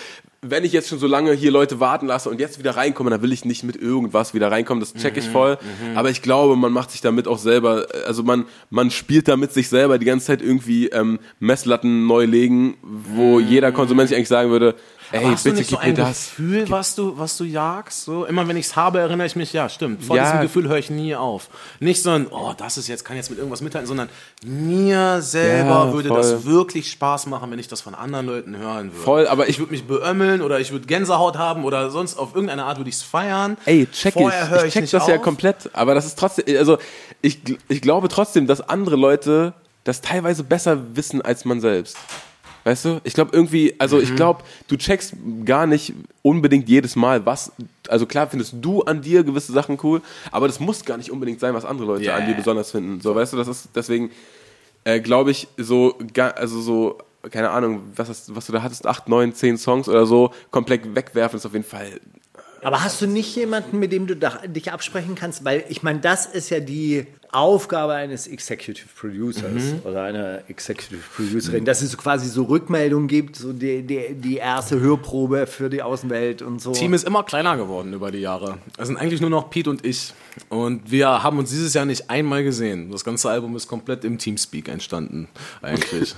wenn ich jetzt schon so lange hier Leute warten lasse und jetzt wieder reinkomme, dann will ich nicht mit irgendwas wieder reinkommen, das check ich voll. Aber ich glaube, man macht sich damit auch selber, also man, man spielt damit sich selber die ganze Zeit irgendwie ähm, Messlatten neu legen, wo jeder Konsument sich eigentlich sagen würde, ey, hast du bitte nicht so ein das. Gefühl, was du, was du jagst? So, immer wenn ich es habe, erinnere ich mich, ja, stimmt. Vor Ja. diesem Gefühl höre ich nie auf. Nicht so ein, oh, das ist jetzt, kann jetzt mit irgendwas mithalten, sondern mir selber Ja, würde voll. das wirklich Spaß machen, wenn ich das von anderen Leuten hören würde. Voll, aber ich würde mich beömmeln oder ich würde Gänsehaut haben oder sonst auf irgendeine Art würde ich es feiern. Ey, check Vorher ich. Ich ich check nicht das ja auf. komplett. Aber das ist trotzdem, also ich, ich glaube trotzdem, dass andere Leute das teilweise besser wissen als man selbst. Weißt du? Ich glaube irgendwie, also Mhm. ich glaube, du checkst gar nicht unbedingt jedes Mal, was, also klar findest du an dir gewisse Sachen cool, aber das muss gar nicht unbedingt sein, was andere Leute Ja, an dir besonders finden. So, weißt du, das ist, deswegen äh, glaube ich, so, also so, keine Ahnung, was, hast, was du da hattest, acht, neun, zehn Songs oder so, komplett wegwerfen ist auf jeden Fall Aber hast du nicht jemanden, mit dem du dich absprechen kannst? Weil ich meine, das ist ja die Aufgabe eines Executive Producers oder einer Executive Producerin, dass es quasi so Rückmeldungen gibt, so die, die, die erste Hörprobe für die Außenwelt und so. Team ist immer kleiner geworden über die Jahre. Es sind eigentlich nur noch Pete und ich. Und wir haben uns dieses Jahr nicht einmal gesehen. Das ganze Album ist komplett im Teamspeak entstanden, eigentlich.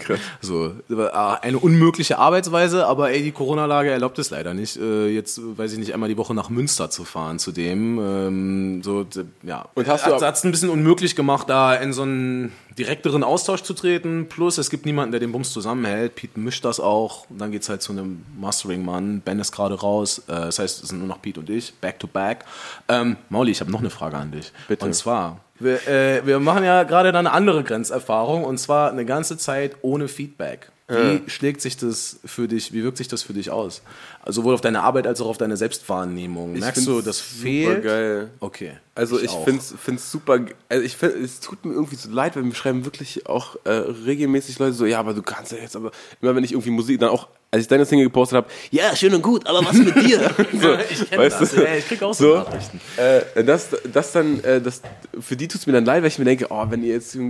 so, äh, eine unmögliche Arbeitsweise, aber ey, die Corona-Lage erlaubt es leider nicht, äh, jetzt, weiß ich nicht, einmal die Woche nach Münster zu fahren zu dem. Ähm, so, ja. Und hast du es ein bisschen unmöglich gemacht, da in so einen direkteren Austausch zu treten. Plus, es gibt niemanden, der den Bums zusammenhält. Pete mischt das auch. Und dann geht's halt zu einem Mastering-Mann. Ben ist gerade raus. Äh, das heißt, es sind nur noch Pete und ich, back to back. Ähm, Mauli, ich habe noch eine Frage an dich. Bitte. Und zwar, wir, äh, wir machen ja gerade dann eine andere Grenzerfahrung. Und zwar eine ganze Zeit ohne Feedback. Wie schlägt sich das für dich, wie wirkt sich das für dich aus? Also sowohl auf deine Arbeit als auch auf deine Selbstwahrnehmung. Merkst du, das super fehlt? geil. Okay. Also ich, auch. finde es super, also ich find, es tut mir irgendwie so leid, weil mir schreiben wirklich auch äh, regelmäßig Leute so, ja, aber du kannst ja jetzt aber, immer wenn ich irgendwie Musik, dann auch, als ich deine Single gepostet habe, ja, schön und gut, aber was mit dir? so, ich kenn das. Ja, ich krieg auch so Nachrichten. Äh, das, das dann, äh, das, für die tut es mir dann leid, weil ich mir denke, oh, wenn ihr jetzt, äh,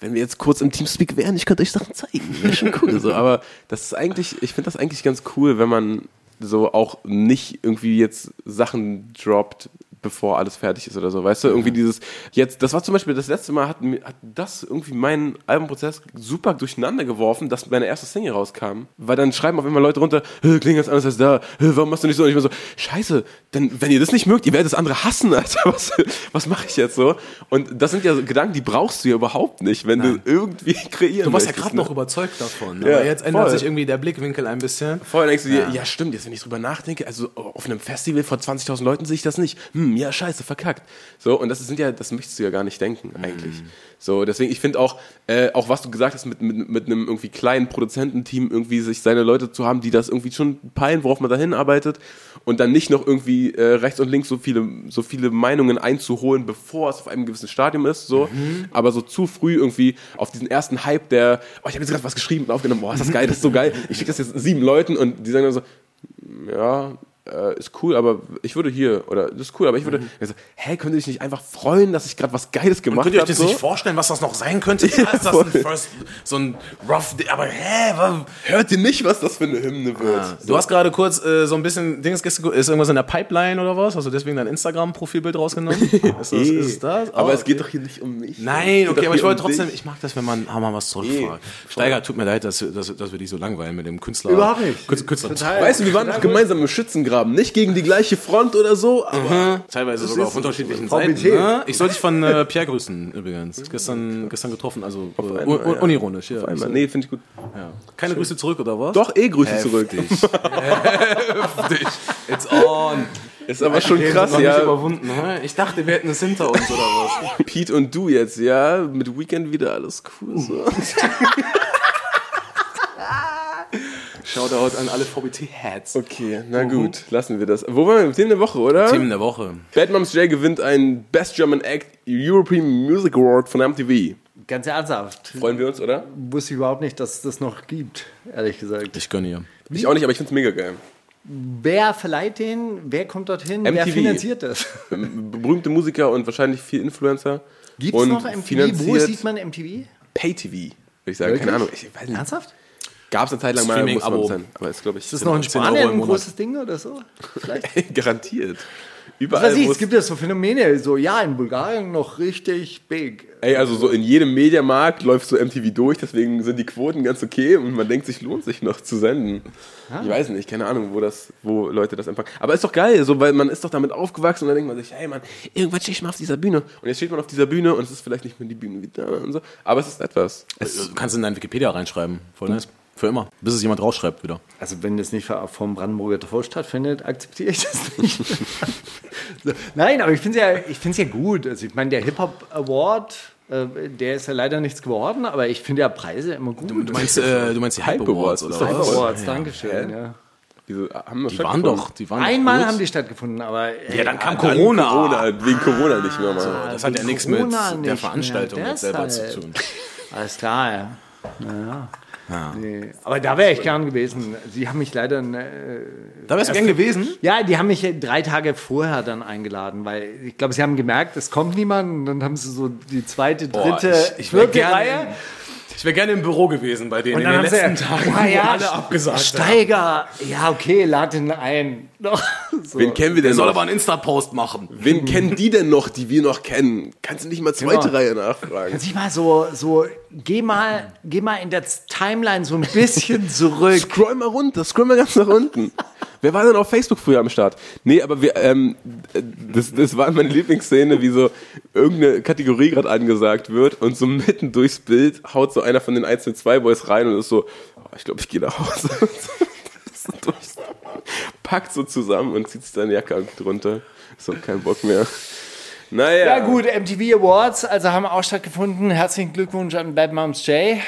wenn wir jetzt kurz im Teamspeak wären, ich könnte euch Sachen zeigen, wäre schon cool. so. Aber das ist eigentlich, ich finde das eigentlich ganz cool, wenn man so auch nicht irgendwie jetzt Sachen droppt, bevor alles fertig ist oder so, weißt du? Irgendwie dieses, jetzt, das war zum Beispiel das letzte Mal, hat, hat das irgendwie meinen Albumprozess super durcheinander geworfen, dass meine erste Single rauskam. Weil dann schreiben auf einmal Leute runter, "Hä, klingt ganz anders als da, warum machst du nicht so? Und ich bin so, scheiße, denn wenn ihr das nicht mögt, ihr werdet das andere hassen, Alter. Was, was mache ich jetzt so? Und das sind ja so Gedanken, die brauchst du ja überhaupt nicht, wenn du irgendwie kreieren Du warst ja gerade ne? noch überzeugt davon. Ja, aber jetzt ändert voll. sich irgendwie der Blickwinkel ein bisschen. Vorher denkst du dir, ja. stimmt, jetzt wenn ich drüber nachdenke, also auf einem Festival vor 20.000 Leuten sehe ich das nicht. Hm, ja, scheiße, verkackt. So, und das sind ja, das möchtest du ja gar nicht denken, eigentlich. So, deswegen, ich finde auch, äh, auch was du gesagt hast, mit, mit, mit einem irgendwie kleinen Produzententeam irgendwie sich seine Leute zu haben, die das irgendwie schon peilen, worauf man da hinarbeitet und dann nicht noch irgendwie äh, rechts und links so viele, so viele Meinungen einzuholen, bevor es auf einem gewissen Stadium ist, so. Aber so zu früh irgendwie auf diesen ersten Hype, der, oh, ich habe jetzt gerade was geschrieben und aufgenommen, boah, ist das geil, das ist so geil. Ich schicke das jetzt sieben Leuten und die sagen dann so, ja, äh, ist cool, aber ich würde hier, oder das ist cool, aber ich würde, ich so, hä, könnt ihr euch nicht einfach freuen, dass ich gerade was Geiles gemacht Könnt ihr euch habe? das So? nicht vorstellen, was das noch sein könnte? Ja, ist das ein First, so ein rough, aber hä? wa- Hört ihr nicht, was das für eine Hymne wird? Du hast gerade kurz äh, so ein bisschen Dings ist irgendwas in der Pipeline oder was? Hast du deswegen dein Instagram-Profilbild rausgenommen? Ist das, ist das? aber Oh, es geht okay. doch hier nicht um mich. Nein, okay, aber ich wollte um trotzdem, dich. ich mag das, wenn man Hammer was zurückfragt. Steiger, tut mir leid, dass, dass, dass wir dich so langweilen mit dem Künstler. Überhaupt nicht. Künstler, Total. Weißt du, wir waren doch gemeinsam im Schützengraben, nicht gegen die gleiche Front oder so, aber Teilweise Das sogar auf unterschiedlichen. Seiten. Ne? Ich soll dich von äh, Pierre grüßen übrigens. Gestern, gestern getroffen, also äh, einmal, un ja. unironisch. Ja. einmal, nee, finde ich gut. Ja. Keine Grüße zurück oder was? Doch, eh Grüße zurück. Heftig. It's on. Ist aber schon krass, Noch nicht ja. überwunden? Ich dachte, wir hätten es hinter uns oder was. Pete und du jetzt, ja. Mit Weekend wieder alles cool. So. Shoutout an alle VBT-Heads. Okay, na gut, lassen wir das. Wo waren wir? Im Themen der Woche, oder? Themen der Woche. Bad Moms J gewinnt einen Best German Act European Music Award von MTV. Ganz ernsthaft. Freuen wir uns, oder? Wusste ich überhaupt nicht, dass es das noch gibt, ehrlich gesagt. Ich gönne ihr. Ich auch nicht, aber ich find's mega geil. Wer verleiht den? Wer kommt dorthin? Wer MTV. finanziert das? Berühmte Musiker und wahrscheinlich viel Influencer. Gibt es noch MTV? Wo sieht man MTV? Pay-TV, würde ich sagen. Wirklich? Keine Ahnung, ich weiß nicht. Ernsthaft? Gab es eine Zeit lang mal, muss man sein. Aber ist, glaube ich, Ist das noch in 10 Euro Spanien ein Monat. großes Ding oder so? Vielleicht. garantiert. Überall, ich, es gibt ja so Phänomene, so ja, in Bulgarien noch richtig big. Ey, also so in jedem Mediamarkt läuft so MTV durch, deswegen sind die Quoten ganz okay und man denkt sich, lohnt sich noch zu senden. Ich weiß nicht, keine Ahnung, wo das, wo Leute das empfangen. Aber ist doch geil, so, weil man ist doch damit aufgewachsen und dann denkt man sich, hey Mann, irgendwann stehe ich mal auf dieser Bühne. Und jetzt steht man auf dieser Bühne und es ist vielleicht nicht mehr die Bühne wie da und so. Aber es ist etwas. Es, Du kannst in dein Wikipedia reinschreiben. Voll nice. Für immer. Bis es jemand rausschreibt wieder. Also wenn das nicht vom Brandenburger Tor stattfindet, akzeptiere ich das nicht. so, nein, aber ich finde es ja, ich find's ja gut. Also ich meine, der Hip-Hop Award, äh, der ist ja leider nichts geworden, aber ich finde ja Preise immer gut. Du meinst, äh, du meinst die Hype Awards oder doch Hype was? Awards, danke schön. Ja. diese, haben wir Die waren doch, die waren Einmal doch haben die stattgefunden, aber Ja, dann kam Dann Corona. Corona. Wegen Corona nicht mehr mal. Das hat ja nichts mit der Veranstaltung selber zu tun. Alles klar, ja. Naja. Nee. Aber da wäre ich gern gewesen. Sie haben mich leider. Äh, Da wärst du gern gewesen? ja, die haben mich ja drei Tage vorher dann eingeladen, weil ich glaube, sie haben gemerkt, es kommt niemand. Und dann haben sie so die zweite, dritte, ich- ich vierte gerne Reihe. Ich wäre gerne im Büro gewesen bei denen Und in den haben letzten sie Tagen, ja, ja, alle abgesagt haben. Steiger, ja, okay, lad ihn ein. Doch, so. Wen kennen wir Der denn soll noch? aber einen Insta-Post machen. Wen kennen die denn noch, die wir noch kennen? Kannst du nicht mal zweite Genau. Reihe nachfragen? Kannst du mal so, so, geh mal, geh mal in der Timeline so ein bisschen zurück. Scroll mal runter, scroll mal ganz nach unten. Wer war denn auf Facebook früher am Start? Nee, aber wir, ähm, das, das war meine Lieblingsszene, wie so irgendeine Kategorie gerade angesagt wird und so mitten durchs Bild haut so einer von den einzelnen zwei Boys rein und ist so, oh, ich glaube, ich gehe nach Hause. packt so zusammen und zieht sich seine Jacke drunter. So, kein Bock mehr. Naja. Ja gut, MTV Awards, also haben auch stattgefunden. Herzlichen Glückwunsch an Bad Moms J. Äh,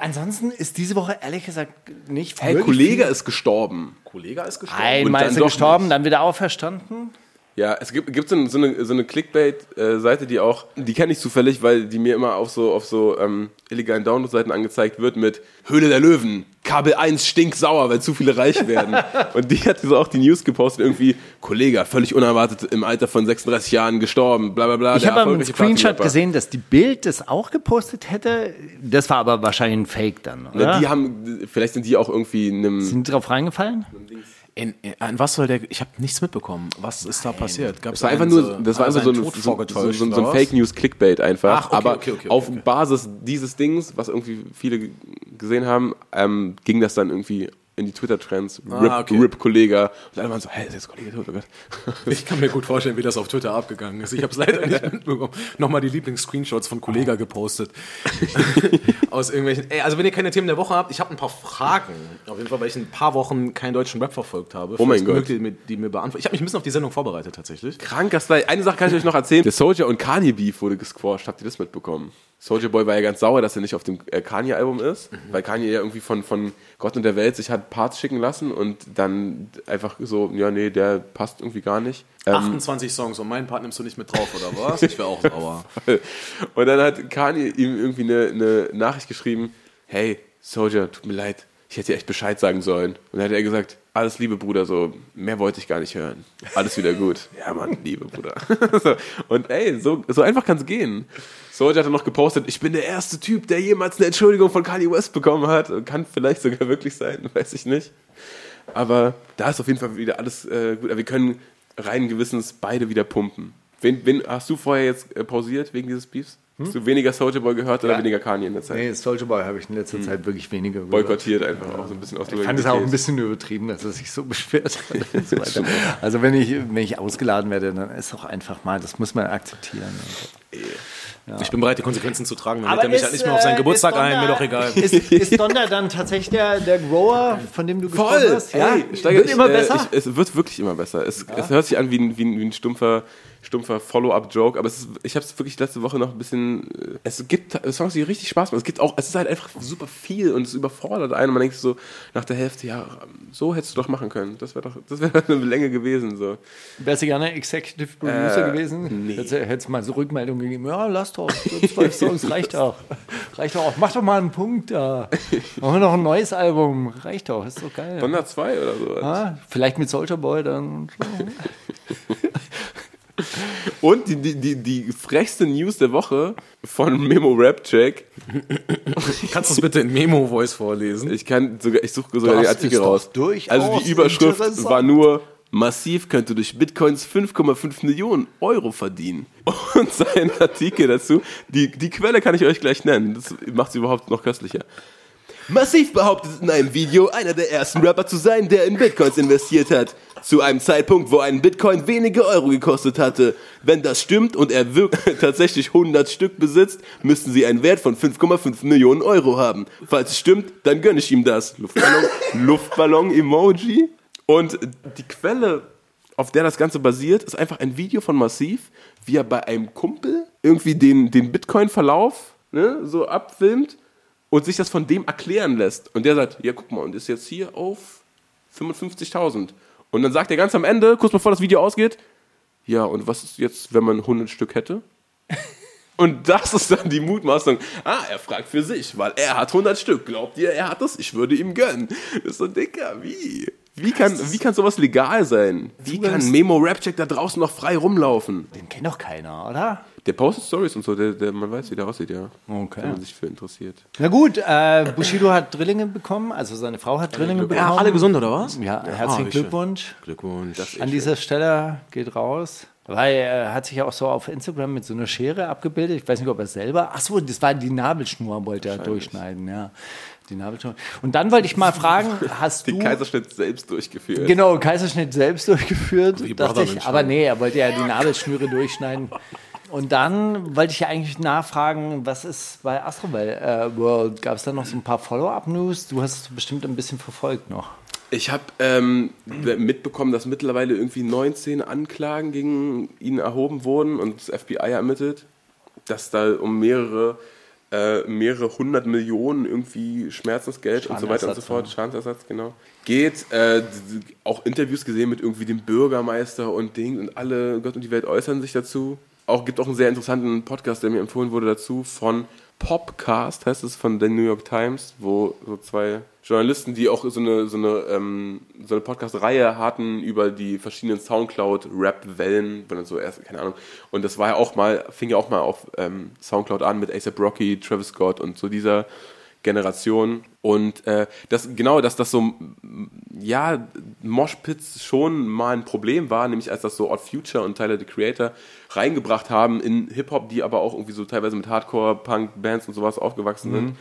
ansonsten ist diese Woche ehrlich gesagt nicht Hey, Kollege ist gestorben. Kollege ist gestorben. Einmal ist er gestorben, dann wieder auferstanden. Ja, es gibt, gibt so, eine- so eine, so eine Clickbait-Seite, die auch, die kenne ich zufällig, weil die mir immer auf so, auf so ähm, illegalen Download-Seiten angezeigt wird mit Höhle der Löwen, Kabel 1 stinksauer, weil zu viele reich werden. Und die hat so auch die News gepostet, irgendwie, Kollege, völlig unerwartet im Alter von 36 Jahren gestorben, bla bla bla. Ich habe einen Screenshot gesehen, dass die Bild das auch gepostet hätte. Das war aber wahrscheinlich ein Fake dann, oder? Na, Die haben, vielleicht sind die auch irgendwie in einem, Sind drauf reingefallen? In, in, an was soll der. Ich habe nichts mitbekommen. Was ist da passiert? Gab's Das war einfach nur, so- das war einfach so, Tod so, so, so, ein? Fake News Clickbait einfach. Ach, okay, aber okay, okay, auf. Basis dieses Dings, was irgendwie viele gesehen haben, ähm, ging das dann irgendwie in die Twitter-Trends. Rip, Ah, okay. Rip Kollege. Und alle waren so, hey, ist jetzt Kollege tot? Oh Gott. Ich kann mir gut vorstellen, wie das auf Twitter abgegangen ist. Ich habe es leider nicht mitbekommen. Nochmal die Lieblings-Screenshots von Kollega gepostet. Aus irgendwelchen. Ey, also wenn ihr keine Themen der Woche habt, ich habe ein paar Fragen. Auf jeden Fall, weil ich ein paar Wochen keinen deutschen Rap verfolgt habe. Oh mein Gott. mir- die mir beantworten. Ich habe mich ein bisschen auf die Sendung vorbereitet tatsächlich. Kranker Style. Eine Sache kann ich euch noch erzählen. Der Soldier und Kanye Beef wurde gesquashed. Habt ihr das mitbekommen? Soldier Boy war ja ganz sauer, dass er nicht auf dem äh, Kanye-Album ist, weil Kanye ja irgendwie von, von Gott und der Welt sich hat Parts schicken lassen und dann einfach so, ja, nee, der passt irgendwie gar nicht. Ähm, 28 Songs und meinen Part nimmst du nicht mit drauf, oder was? Ich wäre auch sauer. Und dann hat Kanye ihm irgendwie eine, eine Nachricht geschrieben, hey, Soldier, tut mir leid, ich hätte dir echt Bescheid sagen sollen. Und dann hat er gesagt, alles Liebe, Bruder, so, mehr wollte ich gar nicht hören. Alles wieder gut. ja, Mann, Liebe, Bruder. so, und ey, so, so einfach kann es gehen. Soldier hat dann noch gepostet, ich bin der erste Typ, der jemals eine Entschuldigung von Kanye West bekommen hat. Kann vielleicht sogar wirklich sein, weiß ich nicht. Aber da ist auf jeden Fall wieder alles äh, gut. Wir können rein gewissens beide wieder pumpen. Wen, wen hast du vorher jetzt äh, pausiert wegen dieses Beefs? Hast du weniger Soldier Boy gehört oder Ja. weniger Kanye in der Zeit? Nee, Soldier Boy habe ich in letzter Zeit wirklich weniger gehört. Boykottiert einfach auch so ein bisschen aus Ich fand es auch ein bisschen übertrieben, dass er sich so beschwert hat. Also wenn ich, wenn ich ausgeladen werde, dann ist auch einfach mal, das muss man akzeptieren. Ich bin bereit, die Konsequenzen zu tragen. Dann lädt er mich ist, halt nicht mehr auf äh, seinen Geburtstag ist ein, mir doch egal. Ist, ist Donder dann tatsächlich der, der Grower, von dem du gesprochen Voll! hast? Ja, Ey, Steiger, wird ich, immer äh, besser. Ich, es wird wirklich immer besser. Es, es hört sich an wie ein, wie ein, wie ein stumpfer, stumpfer Follow-up-Joke, aber ist, ich habe es wirklich letzte Woche noch ein bisschen. äh, Es gibt Songs, die richtig Spaß machen. Es gibt auch, es ist halt einfach super viel und es überfordert einen. Und man denkt so nach der Hälfte, ja, so hättest du doch machen können. Das wäre doch, das wäre eine Länge gewesen. So. Wärst du gerne Executive Producer Äh, gewesen? nee. Hättest du mal so Rückmeldung gegeben, ja, lass doch, zwölf Songs, reicht doch. Reicht doch, mach doch mal einen Punkt da. Machen wir noch ein neues Album, reicht doch, ist doch geil. Donner 2 oder so. Ah, vielleicht mit Soldier Boy dann. Und die, die, die, die frechste News der Woche von Memo Rap Check. Kannst du es bitte in Memo-Voice vorlesen? Ich kann sogar, ich suche sogar Das den Artikel raus. Also die Überschrift war nur Massiv könnte durch Bitcoins 5,5 Millionen Euro verdienen. Und sein Artikel dazu, die, die Quelle kann ich euch gleich nennen. Das macht sie überhaupt noch köstlicher. Massiv behauptet in einem Video, einer der ersten Rapper zu sein, der in Bitcoins investiert hat. Zu einem Zeitpunkt, wo ein Bitcoin wenige Euro gekostet hatte. Wenn das stimmt und er wirklich tatsächlich 100 Stück besitzt, müssten sie einen Wert von 5,5 Millionen Euro haben. Falls es stimmt, dann gönne ich ihm das. Luftballon, Luftballon-Emoji. Und die Quelle, auf der das Ganze basiert, ist einfach ein Video von Massiv, wie er bei einem Kumpel irgendwie den, den Bitcoin-Verlauf ne, so abfilmt und sich das von dem erklären lässt. Und der sagt, ja, guck mal, und ist jetzt hier auf 55.000. Und dann sagt er ganz am Ende, kurz bevor das Video ausgeht, ja, und was ist jetzt, wenn man 100 Stück hätte? Und das ist dann die Mutmaßung. Ah, er fragt für sich, weil er hat 100 Stück. Glaubt ihr, er hat das? Ich würde ihm gönnen. Das ist so, Dicker, wie? Wie kann, wie kann sowas legal sein? Wie kann Memo Rapcheck da draußen noch frei rumlaufen? Den kennt doch keiner, oder? Der postet Stories und so, der, der, man weiß, wie der aussieht, ja. Okay. Wenn man sich für interessiert. Na gut, äh, Bushido hat Drillinge bekommen, also seine Frau hat Drillinge bekommen. Ja, alle gesund, oder was? Ja, herzlichen wie schön. Glückwunsch. Glückwunsch. An dieser Stelle geht raus. Weil er hat sich ja auch so auf Instagram mit so einer Schere abgebildet. Ich weiß nicht, ob er selber. Ach so, das war die Nabelschnur, wollte er durchschneiden, ja. Die Nabelschnur. Und dann wollte ich mal fragen, hast Den du. Kaiserschnitt selbst durchgeführt. Genau, Kaiserschnitt selbst durchgeführt. Wie Dachte ich, aber nee, er wollte ja die Nabelschnüre durchschneiden. Und dann wollte ich ja eigentlich nachfragen, was ist bei Astroworld äh, World? Gab es da noch so ein paar Follow-up-News? Du hast es bestimmt ein bisschen verfolgt noch. Ich habe ähm, mitbekommen, dass mittlerweile irgendwie 19 Anklagen gegen ihn erhoben wurden und das FBI ermittelt, dass da um mehrere, äh, mehrere hundert Millionen irgendwie Schmerzensgeld und so weiter und so fort, Schadensersatz, genau, geht. Äh, auch Interviews gesehen mit irgendwie dem Bürgermeister und Ding und alle, Gott und die Welt äußern sich dazu. Auch gibt auch einen sehr interessanten Podcast, der mir empfohlen wurde dazu von Popcast, heißt es von der New York Times, wo so zwei Journalisten, die auch so eine, so eine, ähm, so eine Podcast-Reihe hatten über die verschiedenen Soundcloud-Rap-Wellen, so erst, keine Ahnung. Und das war ja auch mal, fing ja auch mal auf ähm, Soundcloud an mit ASAP Rocky, Travis Scott und so dieser Generation. Und äh, das, genau, dass das so, ja, Moshpits schon mal ein Problem war, nämlich als das so Odd Future und Tyler the Creator reingebracht haben in Hip-Hop, die aber auch irgendwie so teilweise mit Hardcore-Punk-Bands und sowas aufgewachsen sind.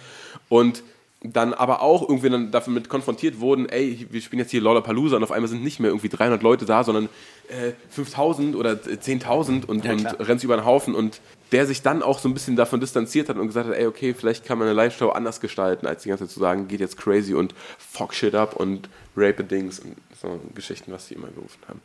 Und dann aber auch irgendwie dann damit konfrontiert wurden, ey, wir spielen jetzt hier Lollapalooza und auf einmal sind nicht mehr irgendwie 300 Leute da, sondern äh, 5000 oder 10.000 und, und rennt über den Haufen und der sich dann auch so ein bisschen davon distanziert hat und gesagt hat, ey, okay, vielleicht kann man eine Live-Show anders gestalten, als die ganze Zeit zu sagen, geht jetzt crazy und fuck shit up und rape Dings und so Geschichten, was sie immer gerufen haben.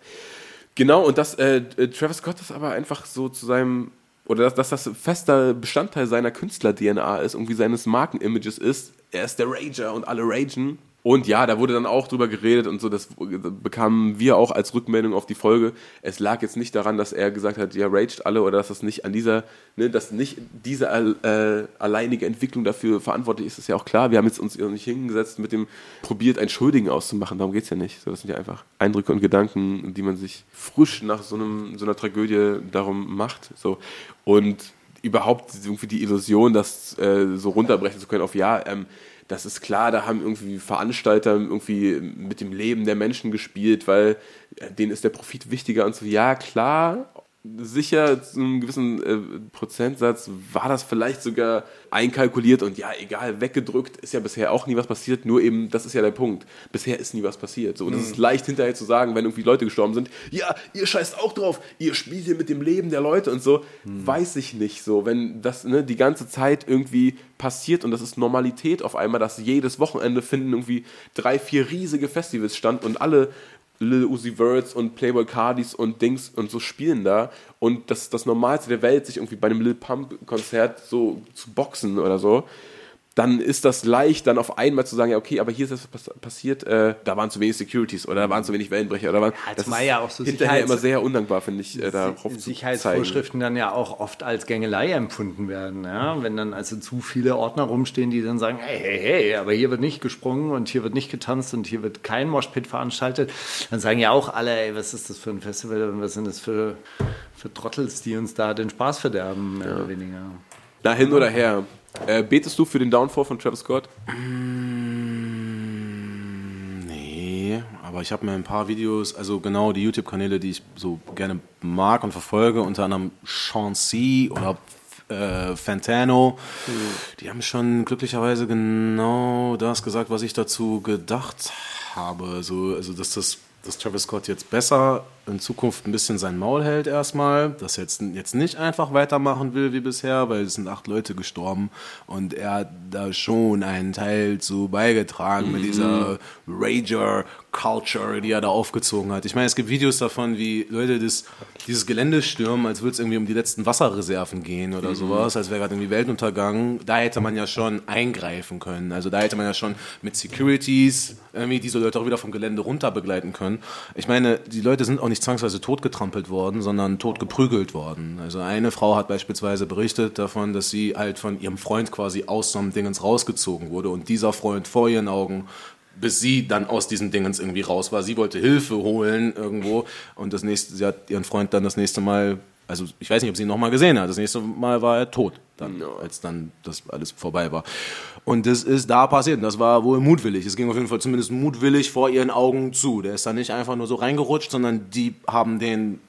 Genau, und dass äh, äh, Travis Scott das aber einfach so zu seinem, oder dass, dass das fester Bestandteil seiner Künstler-DNA ist, irgendwie seines Markenimages ist. Er ist der Rager und alle ragen. Und ja, da wurde dann auch drüber geredet und so, das bekamen wir auch als Rückmeldung auf die Folge. Es lag jetzt nicht daran, dass er gesagt hat, ja, raged alle oder dass das nicht an dieser, ne, dass nicht diese äh, alleinige Entwicklung dafür verantwortlich ist, ist ja auch klar. Wir haben jetzt uns nicht hingesetzt mit dem probiert, einen Schuldigen auszumachen. Darum geht's ja nicht. So, das sind ja einfach Eindrücke und Gedanken, die man sich frisch nach so, einem, so einer Tragödie darum macht. So. Und überhaupt irgendwie die Illusion, das äh, so runterbrechen zu können auf ja, ähm, das ist klar, da haben irgendwie Veranstalter irgendwie mit dem Leben der Menschen gespielt, weil äh, denen ist der Profit wichtiger und so. Ja, klar, sicher zu einem gewissen äh, Prozentsatz war das vielleicht sogar einkalkuliert und ja, egal, weggedrückt, ist ja bisher auch nie was passiert, nur eben, das ist ja der Punkt. Bisher ist nie was passiert. So, und es ist leicht hinterher zu sagen, wenn irgendwie Leute gestorben sind, ja, ihr scheißt auch drauf, ihr spielt hier mit dem Leben der Leute und so, weiß ich nicht so. Wenn das ne, die ganze Zeit irgendwie passiert und das ist Normalität auf einmal, dass jedes Wochenende finden irgendwie drei, vier riesige Festivals stand und alle Lil Uzi Verts und Playboy Cardis und Dings und so spielen da. Und das ist das Normalste der Welt, sich irgendwie bei einem Lil Pump Konzert so zu boxen oder so, dann ist das leicht, dann auf einmal zu sagen, ja okay, aber hier ist das pass passiert, äh, da waren zu wenig Securities oder da waren zu wenig Wellenbrecher oder waren, das zumal ist ja auch so hinterher immer sehr undankbar, finde ich, äh, darauf zu zeigen. Sicherheitsvorschriften dann ja auch oft als Gängelei empfunden werden. Ja? Wenn dann also zu viele Ordner rumstehen, die dann sagen, hey, hey, hey, aber hier wird nicht gesprungen und hier wird nicht getanzt und hier wird kein Moshpit veranstaltet, dann sagen ja auch alle, ey, was ist das für ein Festival und was sind das für, für Trottels, die uns da den Spaß verderben, mehr oder weniger. Na, hin oder her. Äh, betest du für den Downfall von Travis Scott? Nee, aber ich habe mir ein paar Videos, also genau die YouTube-Kanäle, die ich so gerne mag und verfolge, unter anderem Chauncey oder äh, Fantano, die haben schon glücklicherweise genau das gesagt, was ich dazu gedacht habe. So, also dass das dass Travis Scott jetzt besser in Zukunft ein bisschen sein Maul hält erstmal, dass er jetzt, jetzt nicht einfach weitermachen will wie bisher, weil es sind acht Leute gestorben und er hat da schon einen Teil zu beigetragen mit dieser Rager-Culture, die er da aufgezogen hat. Ich meine, es gibt Videos davon, wie Leute das, dieses Gelände stürmen, als würde es irgendwie um die letzten Wasserreserven gehen oder sowas, als wäre gerade irgendwie Weltuntergang. Da hätte man ja schon eingreifen können. Also da hätte man ja schon mit Securities irgendwie diese Leute auch wieder vom Gelände runter begleiten können. Ich meine, die Leute sind auch nicht zwangsweise totgetrampelt worden, sondern tot geprügelt worden. Also eine Frau hat beispielsweise berichtet davon, dass sie halt von ihrem Freund quasi aus so einem Dingens rausgezogen wurde und dieser Freund vor ihren Augen bis sie dann aus diesem Dingens irgendwie raus war. Sie wollte Hilfe holen irgendwo und das nächste, sie hat ihren Freund dann das nächste Mal, also ich weiß nicht, ob sie ihn nochmal gesehen hat, das nächste Mal war er tot, dann, als dann das alles vorbei war. Und das ist da passiert und das war wohl mutwillig. Es ging auf jeden Fall zumindest mutwillig vor ihren Augen zu. Der ist da nicht einfach nur so reingerutscht, sondern die haben den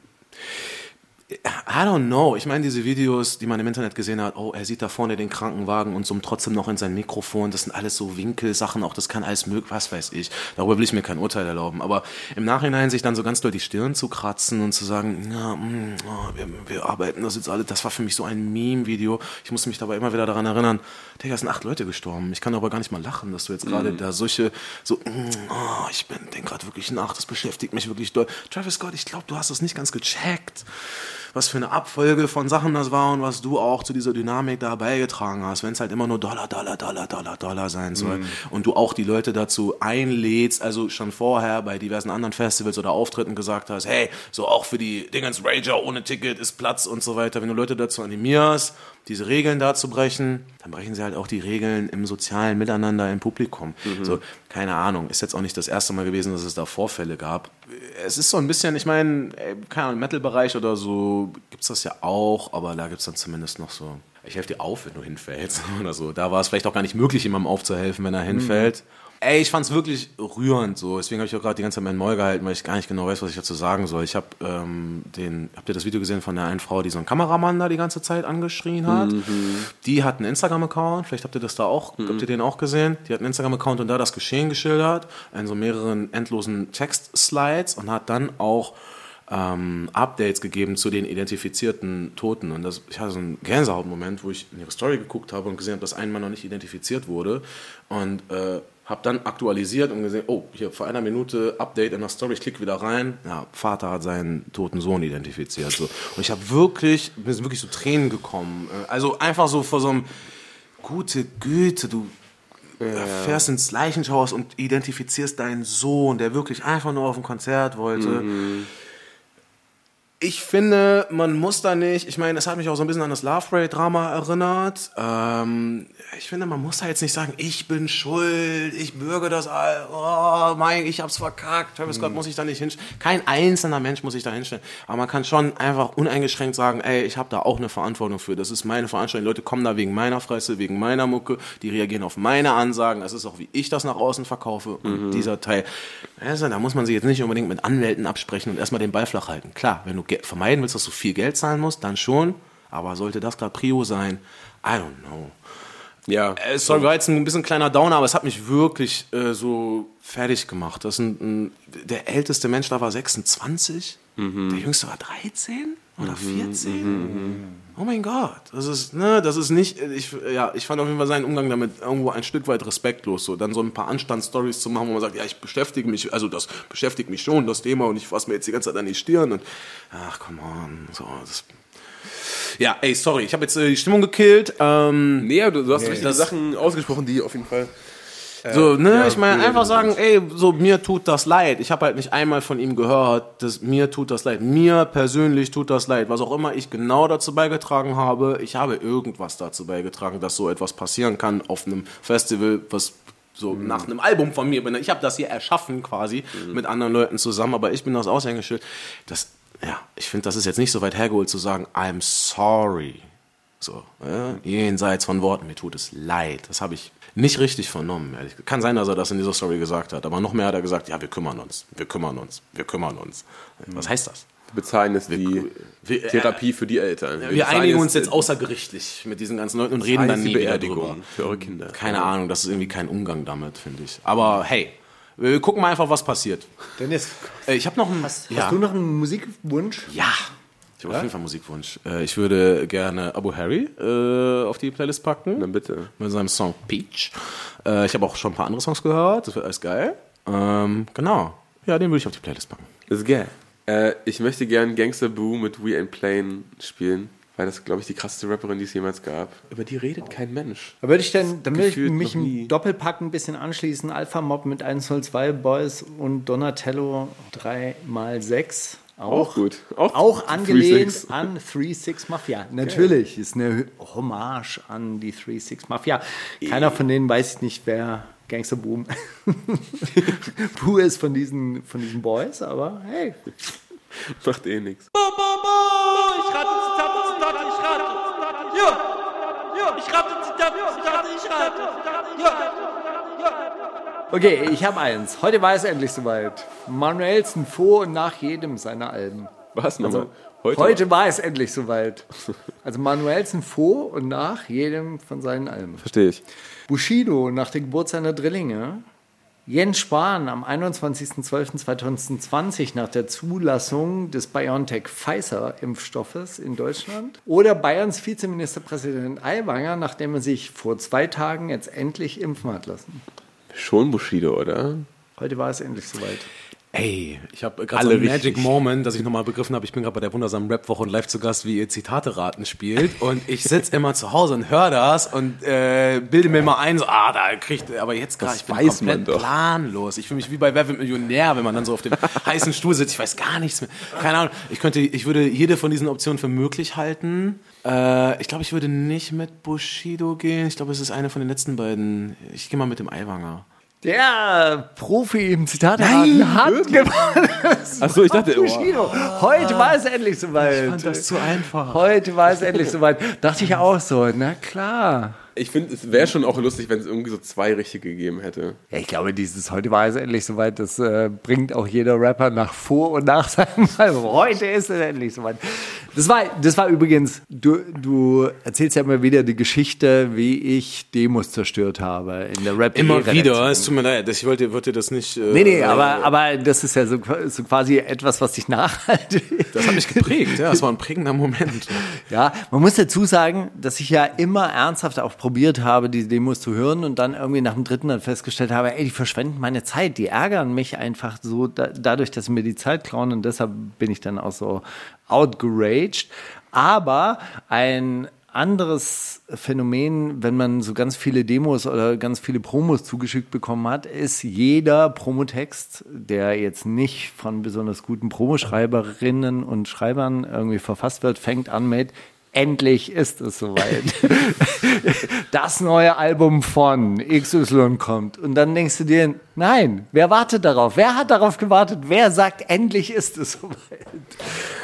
I don't know. Ich meine, diese Videos, die man im Internet gesehen hat, oh, er sieht da vorne den Krankenwagen und summt trotzdem noch in sein Mikrofon. Das sind alles so Winkelsachen, auch das kann alles möglich, was weiß ich. Darüber will ich mir kein Urteil erlauben. Aber im Nachhinein sich dann so ganz doll die Stirn zu kratzen und zu sagen, ja, mh, oh, wir, wir arbeiten das jetzt alle, das war für mich so ein Meme-Video. Ich muss mich dabei immer wieder daran erinnern, Digga, es sind acht Leute gestorben. Ich kann aber gar nicht mal lachen, dass du jetzt gerade da solche, so, mm, oh, ich bin, denk gerade wirklich nach, das beschäftigt mich wirklich doll. Travis Scott, ich glaube, du hast das nicht ganz gecheckt was für eine Abfolge von Sachen das war und was du auch zu dieser Dynamik da beigetragen hast, wenn es halt immer nur Dollar, Dollar, Dollar, Dollar, Dollar sein soll und du auch die Leute dazu einlädst, also schon vorher bei diversen anderen Festivals oder Auftritten gesagt hast, hey, so auch für die Dingens Rager ohne Ticket ist Platz und so weiter, wenn du Leute dazu animierst, diese Regeln da zu brechen, dann brechen sie halt auch die Regeln im sozialen Miteinander im Publikum. So, keine Ahnung, ist jetzt auch nicht das erste Mal gewesen, dass es da Vorfälle gab. Es ist so ein bisschen, ich meine, keine Ahnung, im Metal-Bereich oder so gibt's das ja auch, aber da gibt's dann zumindest noch so, ich helfe dir auf, wenn du hinfällst oder so. Da war es vielleicht auch gar nicht möglich, jemandem aufzuhelfen, wenn er hinfällt. Ey, ich fand's wirklich rührend so. Deswegen habe ich auch gerade die ganze Zeit meinen Maul gehalten, weil ich gar nicht genau weiß, was ich dazu sagen soll. Ich habe ähm, den, habt ihr das Video gesehen von der einen Frau, die so einen Kameramann da die ganze Zeit angeschrien hat? Die hat einen Instagram-Account, vielleicht habt ihr das da auch, habt ihr den auch gesehen? Die hat einen Instagram-Account und da das Geschehen geschildert, in so mehreren endlosen Text-Slides und hat dann auch ähm, Updates gegeben zu den identifizierten Toten. Und das, ich hatte so einen Gänsehautmoment, wo ich in ihre Story geguckt habe und gesehen habe, dass ein Mann noch nicht identifiziert wurde. Und äh, habe dann aktualisiert und gesehen, oh, hier vor einer Minute Update in der Story, ich klicke wieder rein. Ja, Vater hat seinen toten Sohn identifiziert. So. Und ich habe wirklich, mir sind wirklich so Tränen gekommen. Äh, Also einfach so vor so einem, gute Güte, du fährst ins Leichenschauhaus und identifizierst deinen Sohn, der wirklich einfach nur auf ein Konzert wollte. Ich finde, man muss da nicht, ich meine, es hat mich auch so ein bisschen an das Love Ray Drama erinnert. Ähm, ich finde, man muss da jetzt nicht sagen, ich bin schuld, ich bürge das all, oh mein, ich hab's verkackt, Travis Scott muss ich da nicht hinstellen. Kein einzelner Mensch muss sich da hinstellen. Aber man kann schon einfach uneingeschränkt sagen, ey, ich habe da auch eine Verantwortung für. Das ist meine Veranstaltung. Die Leute kommen da wegen meiner Fresse, wegen meiner Mucke, die reagieren auf meine Ansagen. Das ist auch, wie ich das nach außen verkaufe. Und dieser Teil, also, da muss man sich jetzt nicht unbedingt mit Anwälten absprechen und erstmal den Ball flach halten. Klar, wenn du vermeiden willst, dass du viel Geld zahlen musst, dann schon. Aber sollte das gerade Prio sein? I don't know. Ja. Sorry, war jetzt ein bisschen kleiner Downer, aber es hat mich wirklich äh, so fertig gemacht. Das ein, ein, der älteste Mensch da war 26, der jüngste war 13 oder 14. Oh mein Gott, das ist, ne, das ist nicht, ich, ja, ich fand auf jeden Fall seinen Umgang damit irgendwo ein Stück weit respektlos, so dann so ein paar Anstandsstories zu machen, wo man sagt, ja, ich beschäftige mich, also das beschäftigt mich schon, das Thema, und ich fasse mir jetzt die ganze Zeit an die Stirn und, ach, come on, so, das, ja, ey, sorry, ich habe jetzt äh, die Stimmung gekillt, ähm, Nee, du, du hast richtige das- Sachen ausgesprochen, die auf jeden Fall. So, ne, ja, ich meine, einfach sagen, ey, so, mir tut das leid. Ich habe halt nicht einmal von ihm gehört, dass mir tut das leid. Mir persönlich tut das leid. Was auch immer ich genau dazu beigetragen habe, ich habe irgendwas dazu beigetragen, dass so etwas passieren kann auf einem Festival, was so nach einem Album von mir bin. Ich habe das hier erschaffen quasi mit anderen Leuten zusammen, aber ich bin das Aushängeschild. Das, ja, ich finde, das ist jetzt nicht so weit hergeholt zu sagen, I'm sorry. So, ja, jenseits von Worten, mir tut es leid. Das habe ich nicht richtig vernommen, ehrlich. Kann sein, dass er das in dieser Story gesagt hat, aber noch mehr hat er gesagt, ja, wir kümmern uns, wir kümmern uns, wir kümmern uns. Was heißt das? Wir bezahlen jetzt die wir- Therapie für die Eltern. Wir, bezahlen einigen uns jetzt außergerichtlich mit diesen ganzen Leuten und reden dann die nie wieder drüber. für eure Kinder. Keine Ahnung, das ist irgendwie kein Umgang damit, finde ich. Aber hey, wir gucken mal einfach, was passiert. Dennis, Äh, Ich habe noch einen... hast, hast du noch einen Muzikwunsch? Ja. Ich habe auf jeden Fall einen Musikwunsch. Äh, Ich würde gerne Abu Harry äh, auf die Playlist packen. Dann bitte. Mit seinem Song Peach. Äh, ich habe auch schon ein paar andere Songs gehört. Das wird alles geil. Ähm, genau. Ja, den würde ich auf die Playlist packen. Das ist geil. Äh, ich möchte gern Gangster Boo mit We Ain't Plain spielen, weil das, glaube ich, die krasseste Rapperin, die es jemals gab. Über die redet kein Mensch. Da würde ich dann, dann würde ich mich im Doppelpack ein bisschen anschließen. Alpha Mob mit 102 Boys und Donatello 3x6. Auch, Auch gut. Auch Auch, 3-6. angelehnt an 3-6 Mafia. Natürlich, ist eine Hommage an die 3-6 Mafia. Keiner von denen weiß nicht, wer Gangster Boom Boo ist von diesen, von diesen Boys, aber hey. Macht eh nichts. Ich rate, Zitate, Zitate, ich rate. Ja, ja, ich rate, Zitate, Zitate, ich rate. Ja, Okay, ich habe eins. Heute war es endlich soweit. Manuelsen vor und nach jedem seiner Alben. Was nochmal? Also, heute, war es endlich soweit. Also Manuelsen vor und nach jedem von seinen Alben. Verstehe ich. Bushido nach der Geburt seiner Drillinge. Jens Spahn am 21.12.2020 nach der Zulassung des BioNTech-Pfizer-Impfstoffes in Deutschland. Oder Bayerns Vizeministerpräsident Aiwanger, nachdem er sich vor zwei Tagen jetzt endlich impfen hat lassen. Schon Bushido, oder? Heute war es endlich soweit. Ey, ich habe gerade so einen Magic richtig. Moment, dass ich nochmal begriffen habe, ich bin gerade bei der wundersamen Rap-Woche und live zu Gast, wie ihr Zitate raten spielt. Und ich sitze immer zu Hause und höre das und äh, bilde mir mal ein, so, ah, da kriegt, aber jetzt gerade, ich bin komplett planlos. Ich fühle mich wie bei Wer wird Millionär, wenn man dann so auf dem heißen Stuhl sitzt. Ich weiß gar nichts mehr. Keine Ahnung. Ich könnte, ich würde jede von diesen Optionen für möglich halten. Äh, ich glaube, ich würde nicht mit Bushido gehen. Ich glaube, es ist eine von den letzten beiden. Ich gehe mal mit dem Aiwanger. Der Profi im Zitat hat gewonnen. Achso, ich dachte, oh. Heute war es endlich soweit. Das ist zu einfach. Heute war es endlich soweit. Dachte ich auch so, na klar. Ich finde, es wäre schon auch lustig, wenn es irgendwie so zwei richtige gegeben hätte. Ja, ich glaube, dieses heute war es endlich soweit, das äh, bringt auch jeder Rapper nach vor und nach seinem Album. Heute ist es endlich soweit. Das war, das war übrigens, du, du erzählst ja immer wieder die Geschichte, wie ich Demos zerstört habe in der rap Immer wieder, es tut mir leid, ich wollte, wollte das nicht. Äh, Nee, nee, aber, aber das ist ja so, so quasi etwas, was dich nachhaltig. Das hat mich geprägt, ja, das war ein prägender Moment. Ja, man muss dazu sagen, dass ich ja immer ernsthaft auch probiert habe, die Demos zu hören und dann irgendwie nach dem dritten dann festgestellt habe, ey, die verschwenden meine Zeit, die ärgern mich einfach so da, dadurch, dass sie mir die Zeit klauen und deshalb bin ich dann auch so outgeraged. Aber ein anderes Phänomen, wenn man so ganz viele Demos oder ganz viele Promos zugeschickt bekommen hat, ist jeder Promotext, der jetzt nicht von besonders guten Promoschreiberinnen und Schreibern irgendwie verfasst wird, fängt an mit endlich ist es soweit. das neue Album von XY kommt. Und dann denkst du dir, nein, wer wartet darauf? Wer hat darauf gewartet? Wer sagt, endlich ist es soweit?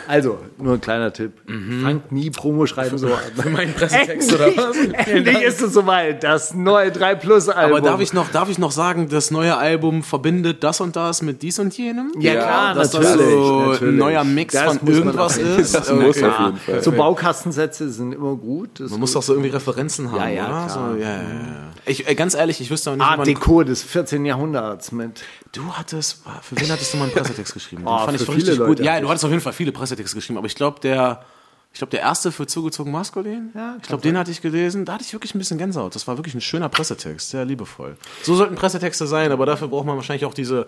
Also, nur ein kleiner Tipp. Fangt nie Promo schreiben so an. Für meinen Pressetext Endlich, oder was? endlich ist es soweit. Das neue 3 Plus Album. Aber darf ich, noch, darf ich noch sagen, das neue Album verbindet das und das mit dies und jenem? Ja, klar, dass das natürlich, so ein natürlich. neuer Mix Das von irgendwas ist. Das muss Okay. auf jeden Fall. So Baukastensätze sind immer gut. Man muss doch so irgendwie Referenzen haben, Ja, ja, oder? klar. So, ja, ja, ja. Ich, äh, ganz ehrlich, ich wüsste auch nicht, Art. Deco des 14. Jahrhunderts mit. Du hattest, für wen hattest du mal einen Pressetext geschrieben? Den Oh, fand ich für richtig viele gut. Leute Ja, hab du hattest auf jeden Fall viele Pressetexte geschrieben, aber ich glaube, der, ich glaube, der erste für zugezogen maskulin, Ja, ich glaube, den hatte ich gelesen. Da hatte ich wirklich ein bisschen Gänsehaut. Das war wirklich ein schöner Pressetext, sehr liebevoll. So sollten Pressetexte sein, aber dafür braucht man wahrscheinlich auch diese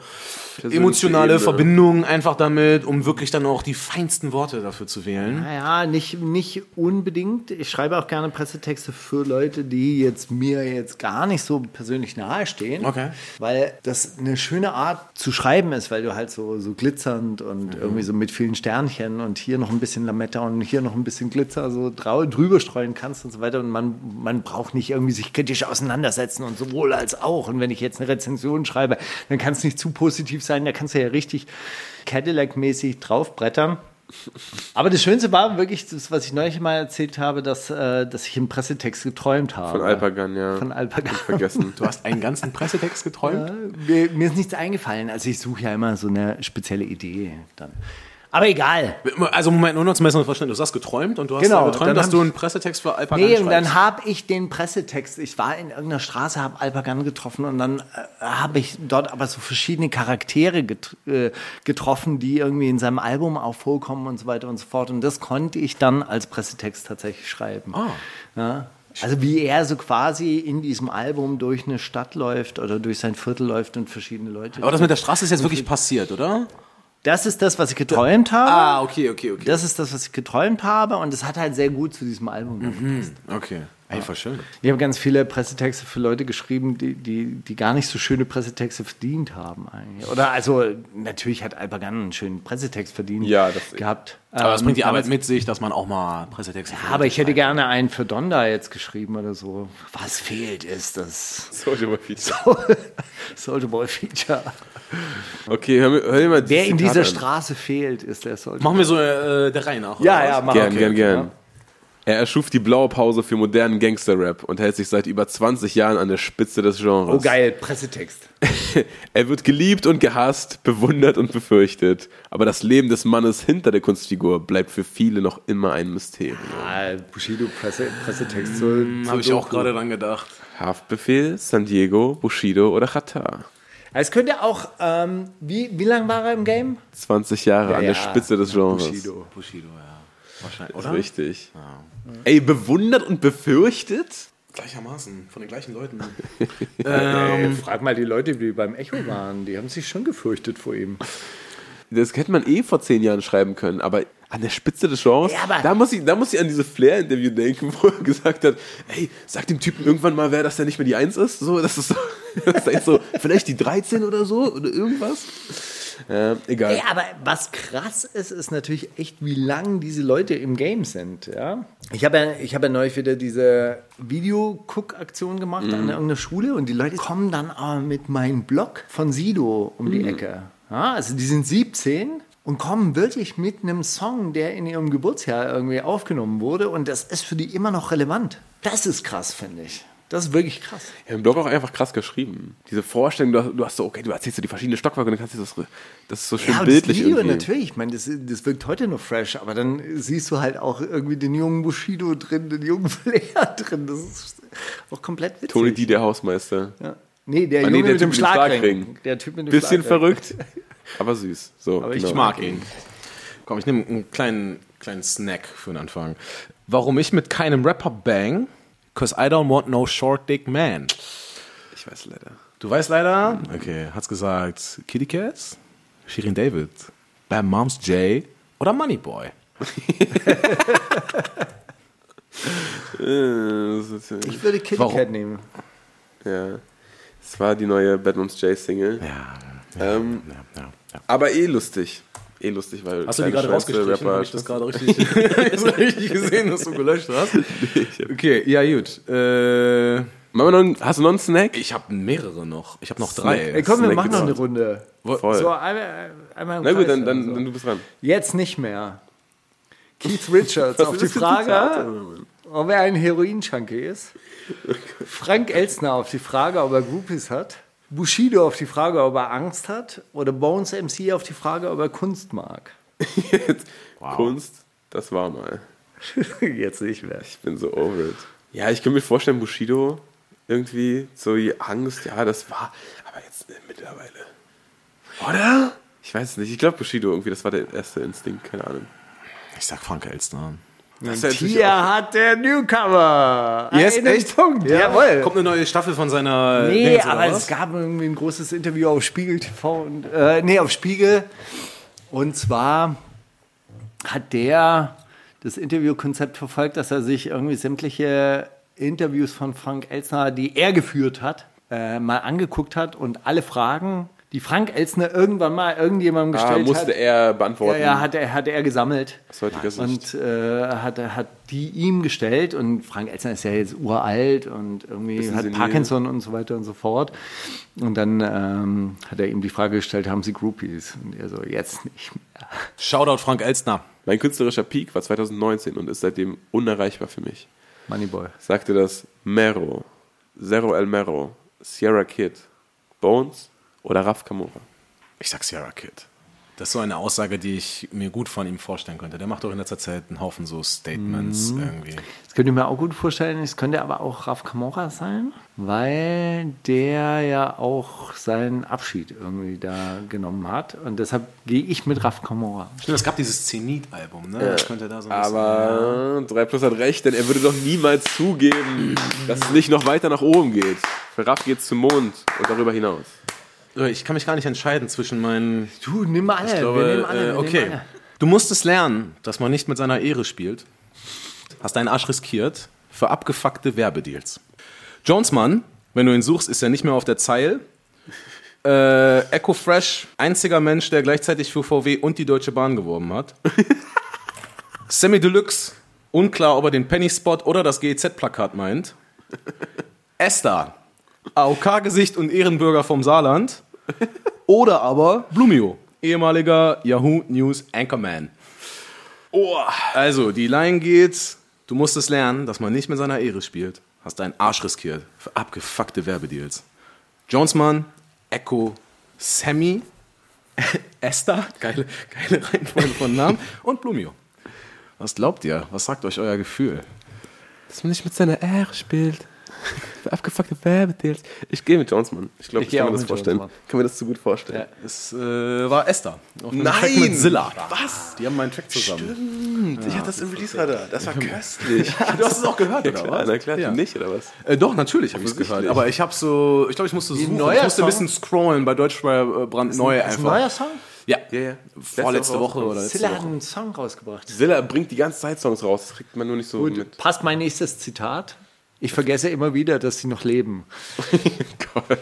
emotionale. Verbindung einfach damit, um wirklich dann auch die feinsten Worte dafür zu wählen. Naja, nicht, nicht unbedingt. Ich schreibe auch gerne Pressetexte für Leute, die jetzt mir jetzt gar nicht so persönlich nahestehen. Okay. Weil das eine schöne Art zu schreiben ist, weil du halt so, so glitzernd und irgendwie so mit vielen Sternchen und hier noch ein bisschen Lametta und hier noch ein bisschen Glitzer so drüber streuen kannst und so weiter. Und man, man braucht nicht irgendwie sich kritisch auseinandersetzen und sowohl als auch. Und wenn ich jetzt eine Rezension schreibe, dann kann es nicht zu positiv sein. Da kannst du ja richtig Cadillac-mäßig draufbrettern. Aber das Schönste war wirklich das, was ich neulich mal erzählt habe, dass, äh, dass ich im Pressetext geträumt habe. Von Alpagan, ja. Von Alpagan. Vergessen. Du hast einen ganzen Pressetext geträumt? Mir, mir ist nichts eingefallen. Also ich suche ja immer so eine spezielle Idee dann. Aber egal. Also Moment, nur noch zum besseren Verständnis. Du hast geträumt und du hast Genau, geträumt, dass du einen Pressetext für Alpagan Nee, und dann habe ich den Pressetext. Ich war in irgendeiner Straße, habe Alpagan getroffen und dann äh, habe ich dort aber so verschiedene Charaktere get äh, getroffen, die irgendwie in seinem Album auch vorkommen und so weiter und so fort. Und das konnte ich dann als Pressetext tatsächlich schreiben. Ah. Ja? Also wie er so quasi in diesem Album durch eine Stadt läuft oder durch sein Viertel läuft und verschiedene Leute. Aber das mit der Straße ist jetzt wirklich passiert, oder? Das ist das, was ich geträumt habe. Ah, okay, okay, okay. Das ist das, was ich geträumt habe und das hat halt sehr gut zu diesem Album gepasst. Okay. Voll schön. Ich habe ganz viele Pressetexte für Leute geschrieben, die, die, die gar nicht so schöne Pressetexte verdient haben eigentlich. Oder also natürlich hat Alpagan einen schönen Pressetext verdient Ja, das- gehabt. Aber das Ähm, bringt die Arbeit mit sich, dass man auch mal Pressetexte Ja, aber ich hätte gerne einen für Donda jetzt geschrieben oder so. Was fehlt ist das Soldier Boy Feature. Soldier Boy Feature. Okay, hör, hör mal Wer in dieser an. Straße fehlt, ist der Soldier Machen wir so äh, der Reihe nach. Ja, ja, was? mach Gern, okay, gern, okay, gern. Ja. Er erschuf die blaue Pause für modernen Gangster-Rap und hält sich seit über 20 Jahren an der Spitze des Genres. Oh geil, Pressetext. Er wird geliebt und gehasst, bewundert und befürchtet. Aber das Leben des Mannes hinter der Kunstfigur bleibt für viele noch immer ein Mysterium. Ah, Bushido Presse, Pressetext. So, Hm, Habe ich auch gerade dran gedacht. Haftbefehl, San Diego, Bushido oder Qatar. Es könnte auch, ähm, wie, wie lange war er im Game? 20 Jahre an Ja, der Spitze des Genres. Bushido. Bushido, ja. Wahrscheinlich, oder? richtig. Ey, bewundert und befürchtet? Gleichermaßen, von den gleichen Leuten. Ähm, frag mal die Leute, die beim Echo waren. Die haben sich schon gefürchtet vor ihm. Das hätte man eh vor 10 Jahren schreiben können, aber an der Spitze des Genres, Ja, da, muss ich, da muss ich an diese Flair-Interview denken, wo er gesagt hat, ey, sag dem Typen irgendwann mal, wer das der nicht mehr die 1 ist. So, das ist so, das ist so vielleicht die 13 oder so oder irgendwas. Ja, egal. Ey, aber was krass ist, ist natürlich echt, wie lang diese Leute im Game sind. Ja? Ich habe ja, ich hab ja neulich wieder diese Video-Cook-Aktion gemacht an irgendeiner Schule und die Leute kommen dann aber mit meinem Blog von Sido um die Ecke. Ja, also die sind 17 und kommen wirklich mit einem Song, der in ihrem Geburtsjahr irgendwie aufgenommen wurde und das ist für die immer noch relevant. Das ist krass, finde ich. Das ist wirklich krass. Ja, im Blog auch einfach krass geschrieben. Diese Vorstellung, du hast, du hast so, okay, du erzählst so die verschiedenen Stockwerke und dann kannst du das, das ist so schön Ja, bildlich das Video irgendwie. natürlich. Ich meine, das, das wirkt heute noch fresh, aber dann siehst du halt auch irgendwie den jungen Bushido drin, den jungen Flair drin. Das ist auch komplett witzig. Toni D, der Hausmeister. Ja. Nee, der Ah, Junge nee, der mit dem Typ mit dem Schlagring. Schlagring. Der Typ mit dem Bisschen Schlagring. verrückt, aber süß. So, Aber ich genau. Ich mag ihn. Komm, ich nehme einen kleinen, kleinen Snack für den Anfang. Warum ich mit keinem Rapper bang? Cause I don't want no short dick man. Ich weiß leider. Du weißt leider? Okay, hat's gesagt Kitty Cats, Shirin David, Bam Moms J oder Moneyboy? Das ist, äh, Ich würde Kitty Warum? Cat nehmen. ja. Es war die neue Bad Moms J Single. Ja, Ähm, ja, ja. aber eh lustig. eh lustig, weil. Hast du die gerade rausgestrichen? Rapper- Habe ich das gerade richtig, richtig gesehen, dass du gelöscht hast? Okay, ja gut. Äh, wir noch, einen- hast du noch einen Snack? ich habe mehrere noch. Ich habe noch drei. Ey, komm, wir Snack machen noch eine Runde. Voll. So, einmal, einmal im Na gut, dann, dann, so. dann du bist dran. Jetzt nicht mehr. Keith Richards auf die Frage, Zitate? Ob er ein Heroin-Junkie ist. Frank Elstner auf die Frage, ob er Groupies hat. Bushido auf die Frage, ob er Angst hat. Oder Bones MC auf die Frage, ob er Kunst mag. Kunst, das war mal. Jetzt nicht mehr. Ich bin so over it. Ja, ich kann mir vorstellen, Bushido irgendwie so die Angst, ja, das war, aber jetzt äh, mittlerweile. Oder? Ich weiß es nicht. Ich glaube Bushido irgendwie, das war der erste Instinkt, keine Ahnung. Ich sag Frank Elstner. Das ja Hier hat der Newcomer. Yes, einen echt? Punkt. Jawohl. Kommt eine neue Staffel von seiner. Nee, oder aber was? es gab irgendwie ein großes Interview auf Spiegel TV und äh, nee, auf Spiegel. Und zwar hat der das Interviewkonzept verfolgt, dass er sich irgendwie sämtliche Interviews von Frank Elsner, die er geführt hat, äh, mal angeguckt hat und alle Fragen, die Frank Elsner irgendwann mal irgendjemandem Ah, gestellt musste hat, er ja, beantworten. ja, hat er, hat er gesammelt. Aus heutiger Sicht. Und äh, hat, hat die ihm gestellt und Frank Elstner ist ja jetzt uralt und irgendwie Bisschen hat senil. Parkinson und so weiter und so fort. Und dann ähm, hat er ihm die Frage gestellt, haben Sie Groupies? Und er so, jetzt nicht mehr. Shoutout Frank Elstner. Mein künstlerischer Peak war 2019 und ist seitdem unerreichbar für mich. Moneyboy. Sagte das Mero, Zero El Mero, Sierra Kid, Bones oder Raf Kamora? Ich sag Sierra Kid. Das ist so eine Aussage, die ich mir gut von ihm vorstellen könnte. Der macht doch in letzter Zeit einen Haufen so Statements irgendwie. Das könnte ich mir auch gut vorstellen. Es könnte aber auch Raf Kamora sein, weil der ja auch seinen Abschied irgendwie da genommen hat. Und deshalb gehe ich mit Raf Kamora. Stimmt, es gab dieses Zenit-Album, ne? Das könnte da so ein bisschen- Aber 3 Plus hat recht, denn er würde doch niemals zugeben, dass es nicht noch weiter nach oben geht. Für Raff geht es zum Mond und darüber hinaus. Ich kann mich gar nicht entscheiden zwischen meinen. Du, nimm alle. Ich glaube, wir nehmen alle. äh, okay. nehmen alle. Du musstest lernen, dass man nicht mit seiner Ehre spielt. Hast deinen Arsch riskiert für abgefuckte Werbedeals. Jonesmann, wenn du ihn suchst, ist er nicht mehr auf der Zeil. Äh, Echo Fresh, einziger Mensch, der gleichzeitig für VW und die Deutsche Bahn geworben hat. Semi Deluxe, unklar, ob er den Penny Spot oder das GEZ-Plakat meint. Esther, AOK-Gesicht und Ehrenbürger vom Saarland. Oder aber Blumio, ehemaliger Yahoo News Anchorman. Oh. Also, die Line geht, du musst es lernen, dass man nicht mit seiner Ehre spielt. Hast deinen Arsch riskiert für abgefuckte Werbedeals. Jonesmann, Echo, Sammy, Esther, geile, geile Reihenfolge von Namen und Blumio. Was glaubt ihr? Was sagt euch euer Gefühl? Dass man nicht mit seiner Ehre spielt. Abgefuckte Werbedeals. Ich gehe mit Jonesman. Ich glaube, Ich ich kann mir das vorstellen. Jonesmann. Kann mir das zu gut vorstellen. Es äh, war Esther. Nein! Mit Zilla. Was? Die haben meinen Track zusammen. ich hatte das im Release-Radar. Das war köstlich. Du hast es auch gehört, Ja, klar, na klar, Ja. nicht, oder was? Äh, doch, natürlich habe ich es gehört. Aber ich habe so, ich glaube, ich musste suchen. neuer Ich musste ein bisschen scrollen bei Deutschbrand neu Ist einfach. ein neuer Song? Ja, Ja, ja. vorletzte Woche oder letzte Zilla hat Woche. einen Song rausgebracht. Zilla bringt die ganze Zeit Songs raus. Das kriegt man nur nicht so Gut, mit. passt mein nächstes Zitat. Ich vergesse immer wieder, dass sie noch leben. Gott.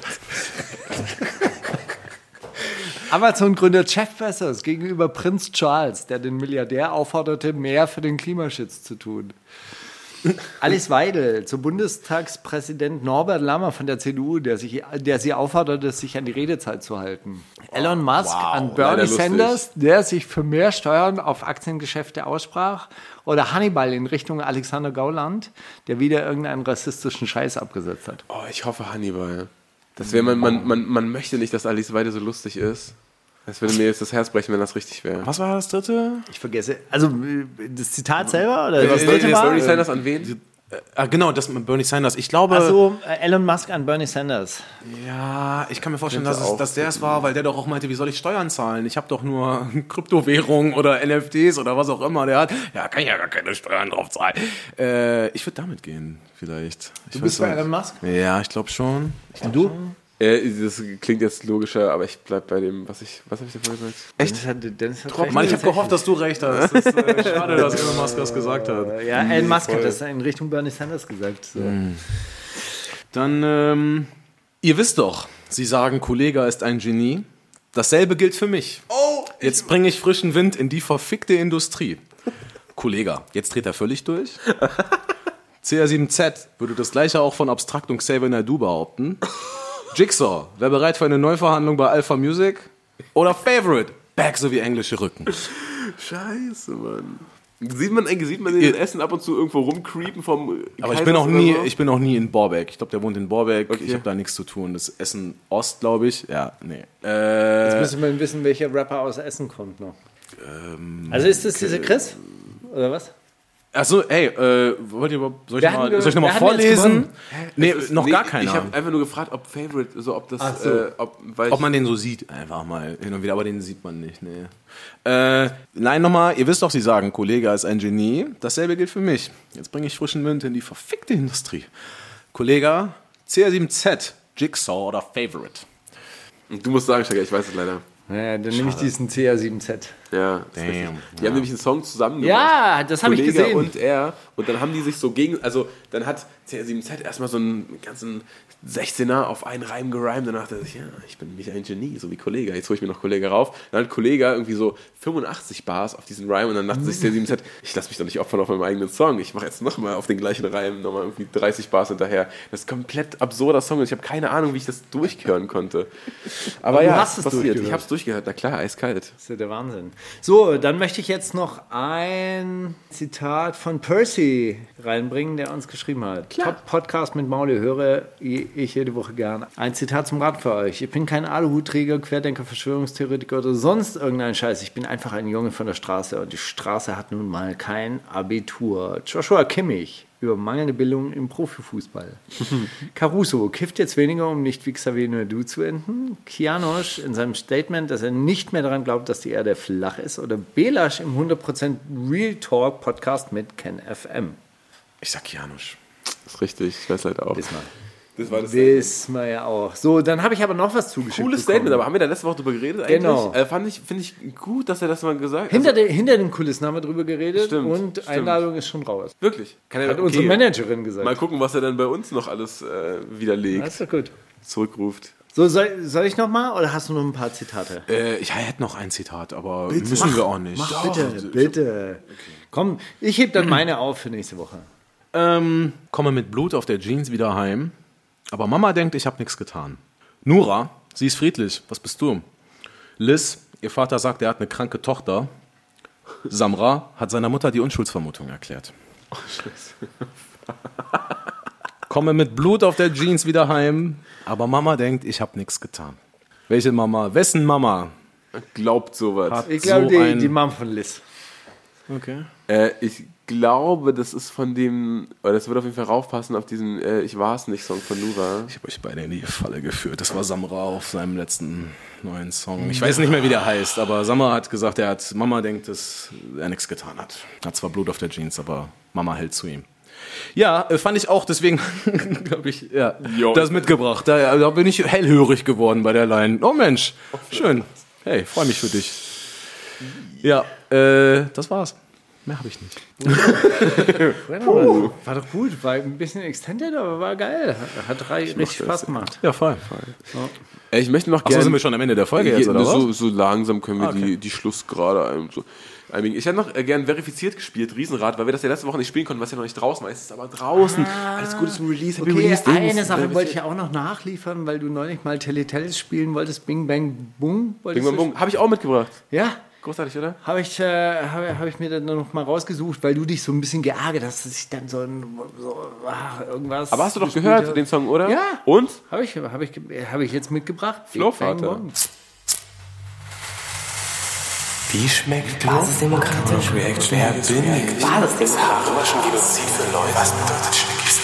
Amazon-Gründer Jeff Bezos gegenüber Prinz Charles, der den Milliardär aufforderte, mehr für den Klimaschutz zu tun. Alice Weidel zu Bundestagspräsident Norbert Lammer von der CDU, der, sich, der sie aufforderte, sich an die Redezeit zu halten. Elon Musk an leider Bernie. Sanders, der sich für mehr Steuern auf Aktiengeschäfte aussprach. Oder Hannibal in Richtung Alexander Gauland, der wieder irgendeinen rassistischen Scheiß abgesetzt hat. Oh, ich hoffe Hannibal. Das wäre man, man, man, man möchte nicht, dass Alice Weide so lustig ist. Das würde mir jetzt das Herz brechen, wenn das richtig wäre. Was war das dritte? Ich vergesse, also äh, das Zitat selber oder das Äh, dritte war? Bernie Sanders an wen? Ah, genau, das mit Bernie Sanders. Ich glaube, Also äh, Elon Musk an Bernie Sanders. ja, ich kann mir vorstellen, dass, es, dass der es war, weil der doch auch meinte, wie soll ich Steuern zahlen? Ich habe doch nur Kryptowährungen oder NFTs oder was auch immer der hat. Ja, kann ich ja gar keine Steuern drauf zahlen. Äh, ich würde damit gehen, vielleicht. Ich bist weiß bei. Elon Musk? Ja, ich glaube schon. Ich glaub Du? schon. Äh, das klingt jetzt logischer, aber ich bleib bei dem, was ich, was habe ich dir vorher gesagt? Echt? Dennis hat, Dennis hat recht. Mann, ich habe gehofft, dass du recht hast. Das ist äh, schade, dass Elon Musk das gesagt hat. Ja, Elon Musk hat das in Richtung Bernie Sanders gesagt. So. Dann, ähm, ihr wisst doch, Sie sagen, Kollega ist ein Genie. Dasselbe gilt für mich. Oh, Jetzt bringe ich frischen Wind in die verfickte Industrie. Kollege, jetzt dreht er völlig durch. CR7Z würde das gleiche auch von Abstract und Xavier Naidoo behaupten. Jigsaw, wer bereit für eine Neuverhandlung bei Alpha Music? Oder Favorite, Back sowie englische Rücken. Scheiße, Mann. Sieht man, sieht man den Essen ab und zu irgendwo rumcreepen vom Aber ich bin noch oder nie, so? ich bin noch nie in Borbeck. Ich glaube, der wohnt in Borbeck. Okay. Ich habe da nichts zu tun. Das ist Essen Ost, glaube ich. Ja, nee. Jetzt Äh, müssen wir wissen, welcher Rapper aus Essen kommt noch. Ähm, also ist das dieser Chris? Oder was? Achso, ey, äh, wollt ihr überhaupt, soll ich Wir noch hatten mal, ge- soll ich noch mal vorlesen? Nee, ist- noch nee, gar keiner. Ich habe einfach nur gefragt, ob Favorite, so ob das, so. äh, ob, weil Ob man den so sieht, einfach mal hin und wieder, aber den sieht man nicht, nee. Äh, nein, nochmal, ihr wisst doch, sie sagen, Kollege ist ein Genie. Dasselbe gilt für mich. Jetzt bringe ich frischen Wind in die verfickte Industrie. Kollege, CR7Z, Jigsaw oder Favorite? du musst sagen, ich weiß es leider. Naja, dann nehme ich diesen CR7Z. Ja, das ist Damn, richtig. Die haben nämlich einen Song zusammen gemacht. Ja, das habe ich gesehen. und er. Und dann haben die sich so gegen, also dann hat CR7Z erstmal so einen ganzen 16er auf einen Reim gereimt. Danach dachte ich, ja, ich bin nämlich ein Genie, so wie Kollege. Jetzt hole ich mir noch Kollege rauf. Dann hat Kollege irgendwie so 85 Bars auf diesen Reim und dann dachte sich CR7Z, ich lasse mich doch nicht opfern auf meinem eigenen Song. Ich mache jetzt nochmal auf den gleichen Reim nochmal irgendwie 30 Bars hinterher. Das ist ein komplett absurder Song und ich habe keine Ahnung, wie ich das durchhören konnte. Aber, du ja, hast es passiert. Ich habe es durchgehört. Na klar, eiskalt. Das ist ja der Wahnsinn. So, dann möchte ich jetzt noch ein Zitat von Percy reinbringen, der uns geschrieben hat. Top Podcast mit Mauli höre ich jede Woche gerne. Ein Zitat zum Rat für euch. Ich bin kein Aluhutträger, Querdenker, Verschwörungstheoretiker oder sonst irgendein Scheiß. Ich bin einfach ein Junge von der Straße und die Straße hat nun mal kein Abitur. Joshua Kimmich über mangelnde Bildung im Profifußball. Caruso kifft jetzt weniger, um nicht wie Xavier Naidoo zu enden. Kianosch in seinem Statement, dass er nicht mehr daran glaubt, dass die Erde flach ist. Oder Belasch im 100% Real Talk Podcast mit Ken FM. Ich sag Janusz. Das ist richtig. Ich weiß leider auch. Diesmal. Das war das Wissen wir ja auch. So, dann habe ich aber noch was zugeschickt. Cooles bekommen. Statement, aber haben wir da letzte Woche drüber geredet eigentlich? Genau. Äh, fand ich, finde ich gut, dass er das mal gesagt hat. Hinter, den, hinter den Kulissen haben wir drüber geredet Stimmt, und stimmt. Einladung ist schon raus. Wirklich. Kann er, Hat unsere Managerin gesagt. Mal gucken, was er dann bei uns noch alles äh, widerlegt, Das ist doch gut. zurückruft. So, soll, soll ich noch mal oder hast du noch ein paar Zitate? Äh, ich hätte noch ein Zitat, aber müssen wir auch nicht. bitte, bitte. Komm, ich heb dann meine auf für nächste Woche. Ähm, komme mit Blut auf der Jeans wieder heim. Aber Mama denkt, ich habe nichts getan. Nura, sie ist friedlich. Was bist du? Liz, ihr Vater sagt, er hat eine kranke Tochter. Samra hat seiner Mutter die Unschuldsvermutung erklärt. Komme mit Blut auf der Jeans wieder heim. Aber Mama denkt, ich habe nichts getan. Welche Mama? Wessen Mama? Glaubt sowas. Hat Ich glaube, so die, ein- die Mom von Liz. Okay. Äh, ich glaube, das ist von dem, oder das wird auf jeden Fall raufpassen auf diesen äh, Ich war's nicht Song von Nura. Ich habe euch beide in die Falle geführt. Das war Samra auf seinem letzten neuen Song. Ich weiß nicht mehr, wie der heißt, aber Samra hat gesagt, er hat, Mama denkt, dass er nichts getan hat. Hat zwar Blut auf der Jeans, aber Mama hält zu ihm. Ja, äh, fand ich auch, deswegen glaube ich, ja, Jo. das mitgebracht. Da, da bin ich hellhörig geworden bei der Line. Oh Mensch, schön. Hey, freue mich für dich. Ja, äh, das war's. Mehr habe ich nicht. War doch gut, war ein bisschen extended, aber war geil. Hat rei- richtig Spaß gemacht. Ja, voll. Äh, ich möchte noch gerne. sind wir schon am Ende der Folge jetzt, oder so, so langsam können wir Ah, okay. die, die Schlussgrade ein, so. Ich hätte noch äh, gern verifiziert gespielt, Riesenrad, weil wir das ja letzte Woche nicht spielen konnten, was ja noch nicht draußen war. Es ist aber draußen. Alles Gute zum Release. Happy Okay, Release Dings. eine Sache wollte ich auch noch nachliefern, weil du neulich mal Teletubbies spielen wolltest. Bing Bang Boom. Bing Bang Bung. Habe ich auch mitgebracht. Ja, Großartig, oder? habe ich, äh, hab, hab ich mir dann noch mal rausgesucht, weil du dich so ein bisschen geärgert hast, dass ich dann so, ein, so ah, irgendwas. Aber hast du doch gehört, hab. den Song, oder? Ja. Und? Habe ich, hab ich, hab ich jetzt mitgebracht. Flowvater. Wie schmeckt Basisdemokratisch. Reaction? Wer bin ich? Basisdemokratisch. Russischen Genozid für Leute. Was bedeutet Schnickis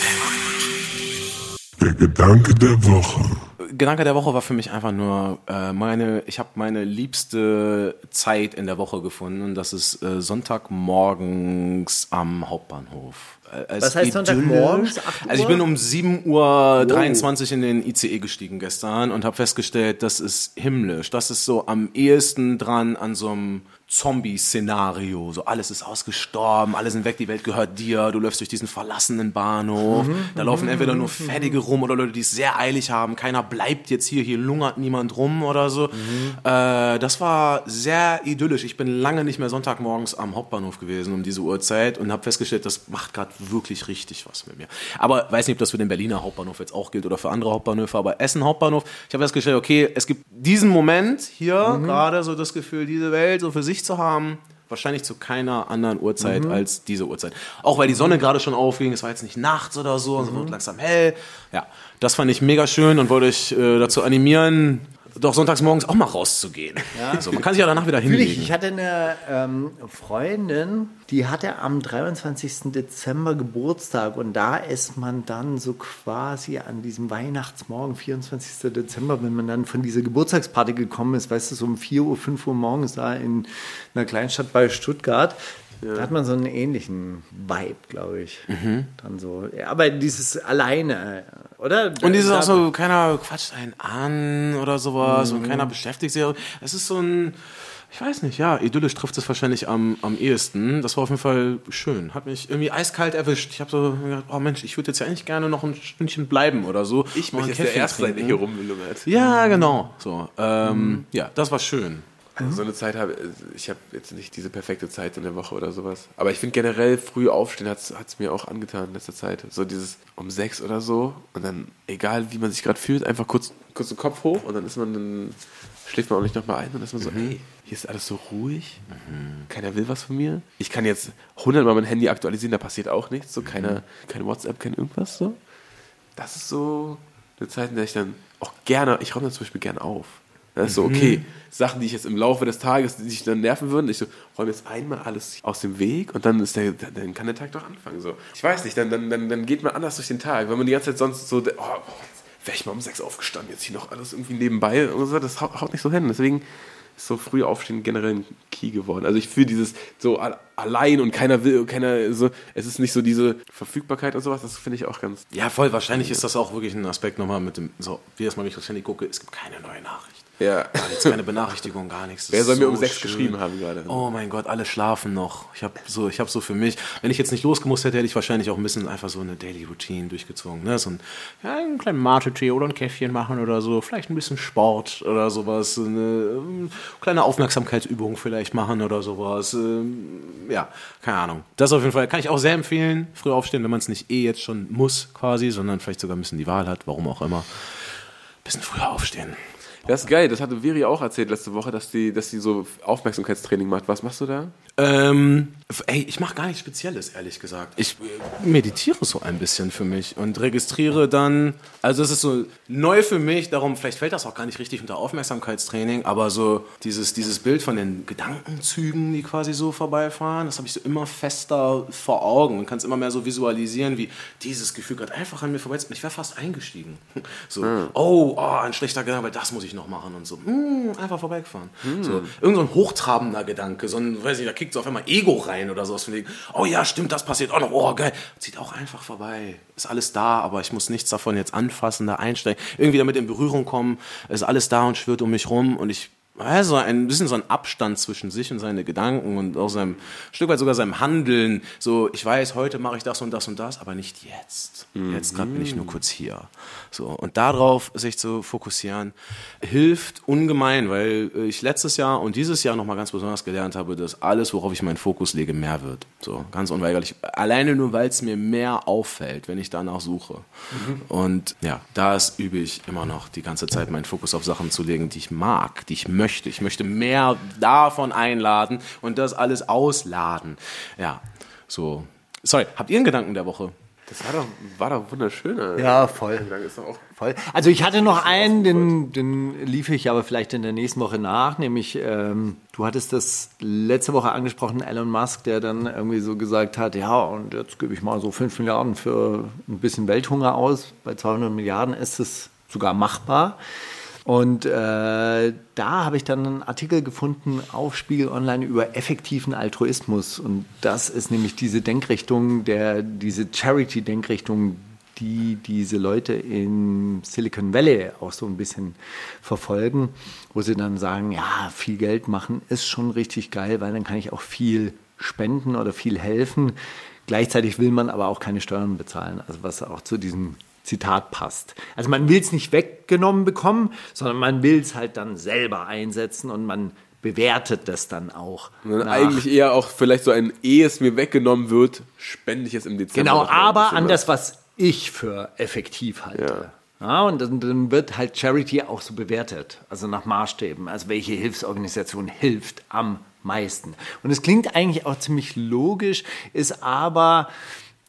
Der Gedanke der Woche. Gedanke der Woche war für mich einfach nur äh, meine, ich habe meine liebste Zeit in der Woche gefunden und das ist äh, Sonntagmorgens am Hauptbahnhof. Äh, Was heißt Sonntagmorgens? 8 Also ich bin um 7.23 Uhr 23 in den ICE gestiegen gestern und habe festgestellt, das ist himmlisch. Das ist so am ehesten dran an so einem Zombie-Szenario. So alles ist ausgestorben, alle sind weg, die Welt gehört dir. Du läufst durch diesen verlassenen Bahnhof. da laufen entweder nur Fertige rum oder Leute, die es sehr eilig haben. Keiner bleibt jetzt hier, hier lungert niemand rum oder so. Äh, das war sehr idyllisch. Ich bin lange nicht mehr Sonntagmorgens am Hauptbahnhof gewesen um diese Uhrzeit und habe festgestellt, das macht gerade wirklich richtig was mit mir. Aber weiß nicht, ob das für den Berliner Hauptbahnhof jetzt auch gilt oder für andere Hauptbahnhöfe, aber Essen Hauptbahnhof. Ich habe festgestellt, okay, es gibt diesen Moment hier gerade so das Gefühl, diese Welt so für sich zu haben. Wahrscheinlich zu keiner anderen Uhrzeit als diese Uhrzeit. Auch weil die Sonne gerade schon aufging, es war jetzt nicht nachts oder so, es wird langsam hell. Ja, das fand ich mega schön und wollte euch äh, dazu animieren, doch sonntags morgens auch mal rauszugehen. So, man kann sich ja danach wieder Natürlich, hinlegen. ich hatte eine ähm, Freundin, die hatte am 23. Dezember Geburtstag und da ist man dann so quasi an diesem Weihnachtsmorgen, 24. Dezember, wenn man dann von dieser Geburtstagsparty gekommen ist, weißt du, so um 4 Uhr, 5 Uhr morgens da in einer Kleinstadt bei Stuttgart, da hat man so einen ähnlichen Vibe, glaube ich. Mhm. Dann so, ja, aber dieses alleine, oder? Und dieses Da- auch so, keiner quatscht einen an oder sowas und keiner beschäftigt sich. Es ist so ein, ich weiß nicht, ja, idyllisch trifft es wahrscheinlich am, am ehesten. Das war auf jeden Fall schön. Hat mich irgendwie eiskalt erwischt. Ich habe so gedacht, oh Mensch, ich würde jetzt ja eigentlich gerne noch ein Stündchen bleiben oder so. Ich möchte jetzt der Erste sein, der hier rumlungert. Ja, genau. So, ähm, Ja, das war schön. Also so eine Zeit habe ich habe jetzt nicht diese perfekte Zeit in der Woche oder sowas. Aber ich finde generell früh aufstehen hat es mir auch angetan in letzter Zeit. So dieses um sechs oder so und dann, egal wie man sich gerade fühlt, einfach kurz, kurz den Kopf hoch und dann ist man dann schläft man auch nicht nochmal ein und dann ist man so, hey, hier ist alles so ruhig, keiner will was von mir. Ich kann jetzt hundertmal mein Handy aktualisieren, da passiert auch nichts, so keiner, kein WhatsApp, kein irgendwas so. Das ist so eine Zeit, in der ich dann auch gerne, ich räume dann zum Beispiel gerne auf. Das ist so, okay, Sachen, die ich jetzt im Laufe des Tages, die sich dann nerven würden, ich so, räume jetzt einmal alles aus dem Weg und dann ist der, dann kann der Tag doch anfangen. So. Ich weiß nicht, dann, dann, dann, dann geht man anders durch den Tag. Wenn man die ganze Zeit sonst so, oh, wäre ich mal um sechs aufgestanden, jetzt hier noch alles irgendwie nebenbei und so, das haut, nicht so hin. Deswegen ist so früh aufstehen generell ein Key geworden. Also ich fühle dieses so al- allein und keiner will, keiner so, es ist nicht so diese Verfügbarkeit und sowas, das finde ich auch ganz, Ja, voll. Wahrscheinlich ist das auch wirklich ein Aspekt nochmal mit dem, so, wie das mal, wenn ich aufs Handy gucke, es gibt keine neue Nachricht. Ja. Gar nichts, keine Benachrichtigung, gar nichts. Das Wer soll mir so um sechs schön. geschrieben haben gerade? Oh mein Gott, alle schlafen noch. Ich habe so, ich habe so für mich, wenn ich jetzt nicht losgemusst hätte, hätte ich wahrscheinlich auch ein bisschen einfach so eine Daily Routine durchgezogen. Ne? So ein, ja, einen kleinen Mate-Tee oder ein Käffchen machen oder so, vielleicht ein bisschen Sport oder sowas, so eine ähm, kleine Aufmerksamkeitsübung vielleicht machen oder sowas. Ähm, ja, keine Ahnung. Das auf jeden Fall kann ich auch sehr empfehlen. Früh aufstehen, wenn man es nicht eh jetzt schon muss quasi, sondern vielleicht sogar ein bisschen die Wahl hat, warum auch immer. Bisschen früher aufstehen. Das ist geil, das hatte Viri auch erzählt letzte Woche, dass die, dass die so Aufmerksamkeitstraining macht. Was machst du da? Ähm, ey, ich mache gar nichts Spezielles, ehrlich gesagt. Ich äh, meditiere so ein bisschen für mich und registriere dann, also es ist so neu für mich, darum, vielleicht fällt das auch gar nicht richtig unter Aufmerksamkeitstraining, aber so dieses, dieses Bild von den Gedankenzügen, die quasi so vorbeifahren, das habe ich so immer fester vor Augen und kann es immer mehr so visualisieren, wie dieses Gefühl gerade einfach an mir vorbei Ich wäre fast eingestiegen. So, oh, oh, ein schlechter Gedanke, das muss ich noch machen und so. Hm, einfach vorbeigefahren. So, irgend so ein hochtrabender Gedanke, so ein, weiß ich, da kickt so auf einmal Ego rein oder so. Von wegen, oh ja, stimmt, das passiert auch noch. Oh, geil. Zieht auch einfach vorbei. Ist alles da, aber ich muss nichts davon jetzt anfassen, da einsteigen. Irgendwie damit in Berührung kommen. Ist alles da und schwirrt um mich rum und ich also ein bisschen so ein Abstand zwischen sich und seine Gedanken und auch seinem ein Stück weit sogar seinem Handeln. So, ich weiß, heute mache ich das und das und das, aber nicht jetzt. Jetzt gerade bin ich nur kurz hier. So und darauf sich zu fokussieren hilft ungemein, weil ich letztes Jahr und dieses Jahr noch mal ganz besonders gelernt habe, dass alles, worauf ich meinen Fokus lege, mehr wird. So ganz unweigerlich. Alleine nur, weil es mir mehr auffällt, wenn ich danach suche. Und ja, das übe ich immer noch die ganze Zeit, meinen Fokus auf Sachen zu legen, die ich mag, die ich möchte. Ich möchte mehr davon einladen und das alles ausladen. Ja, so. Sorry, habt ihr einen Gedanken der Woche? Das war doch, war doch wunderschön. Alter. Ja, voll. Der Gedanke ist doch auch Voll. Also ich hatte noch einen, den, den liefere ich aber vielleicht in der nächsten Woche nach, nämlich ähm, du hattest das letzte Woche angesprochen, Elon Musk, der dann irgendwie so gesagt hat, ja und jetzt gebe ich mal so 5 Milliarden für ein bisschen Welthunger aus. Bei 200 Milliarden ist es sogar machbar. Und äh, da habe ich dann einen Artikel gefunden auf Spiegel Online über effektiven Altruismus. Und das ist nämlich diese Denkrichtung, der, diese Charity-Denkrichtung, die diese Leute in Silicon Valley auch so ein bisschen verfolgen, wo sie dann sagen, ja, viel Geld machen ist schon richtig geil, weil dann kann ich auch viel spenden oder viel helfen. Gleichzeitig will man aber auch keine Steuern bezahlen, also was auch zu diesem Zitat passt. Also man will es nicht weggenommen bekommen, sondern man will es halt dann selber einsetzen und man bewertet das dann auch. Und dann eigentlich eher auch vielleicht so ein, ehe es mir weggenommen wird, spende ich es im Dezember. Genau, aber an das, was ich für effektiv halte. Ja. und dann, dann wird halt Charity auch so bewertet, also nach Maßstäben. Also welche Hilfsorganisation hilft am meisten. Und es klingt eigentlich auch ziemlich logisch, ist aber,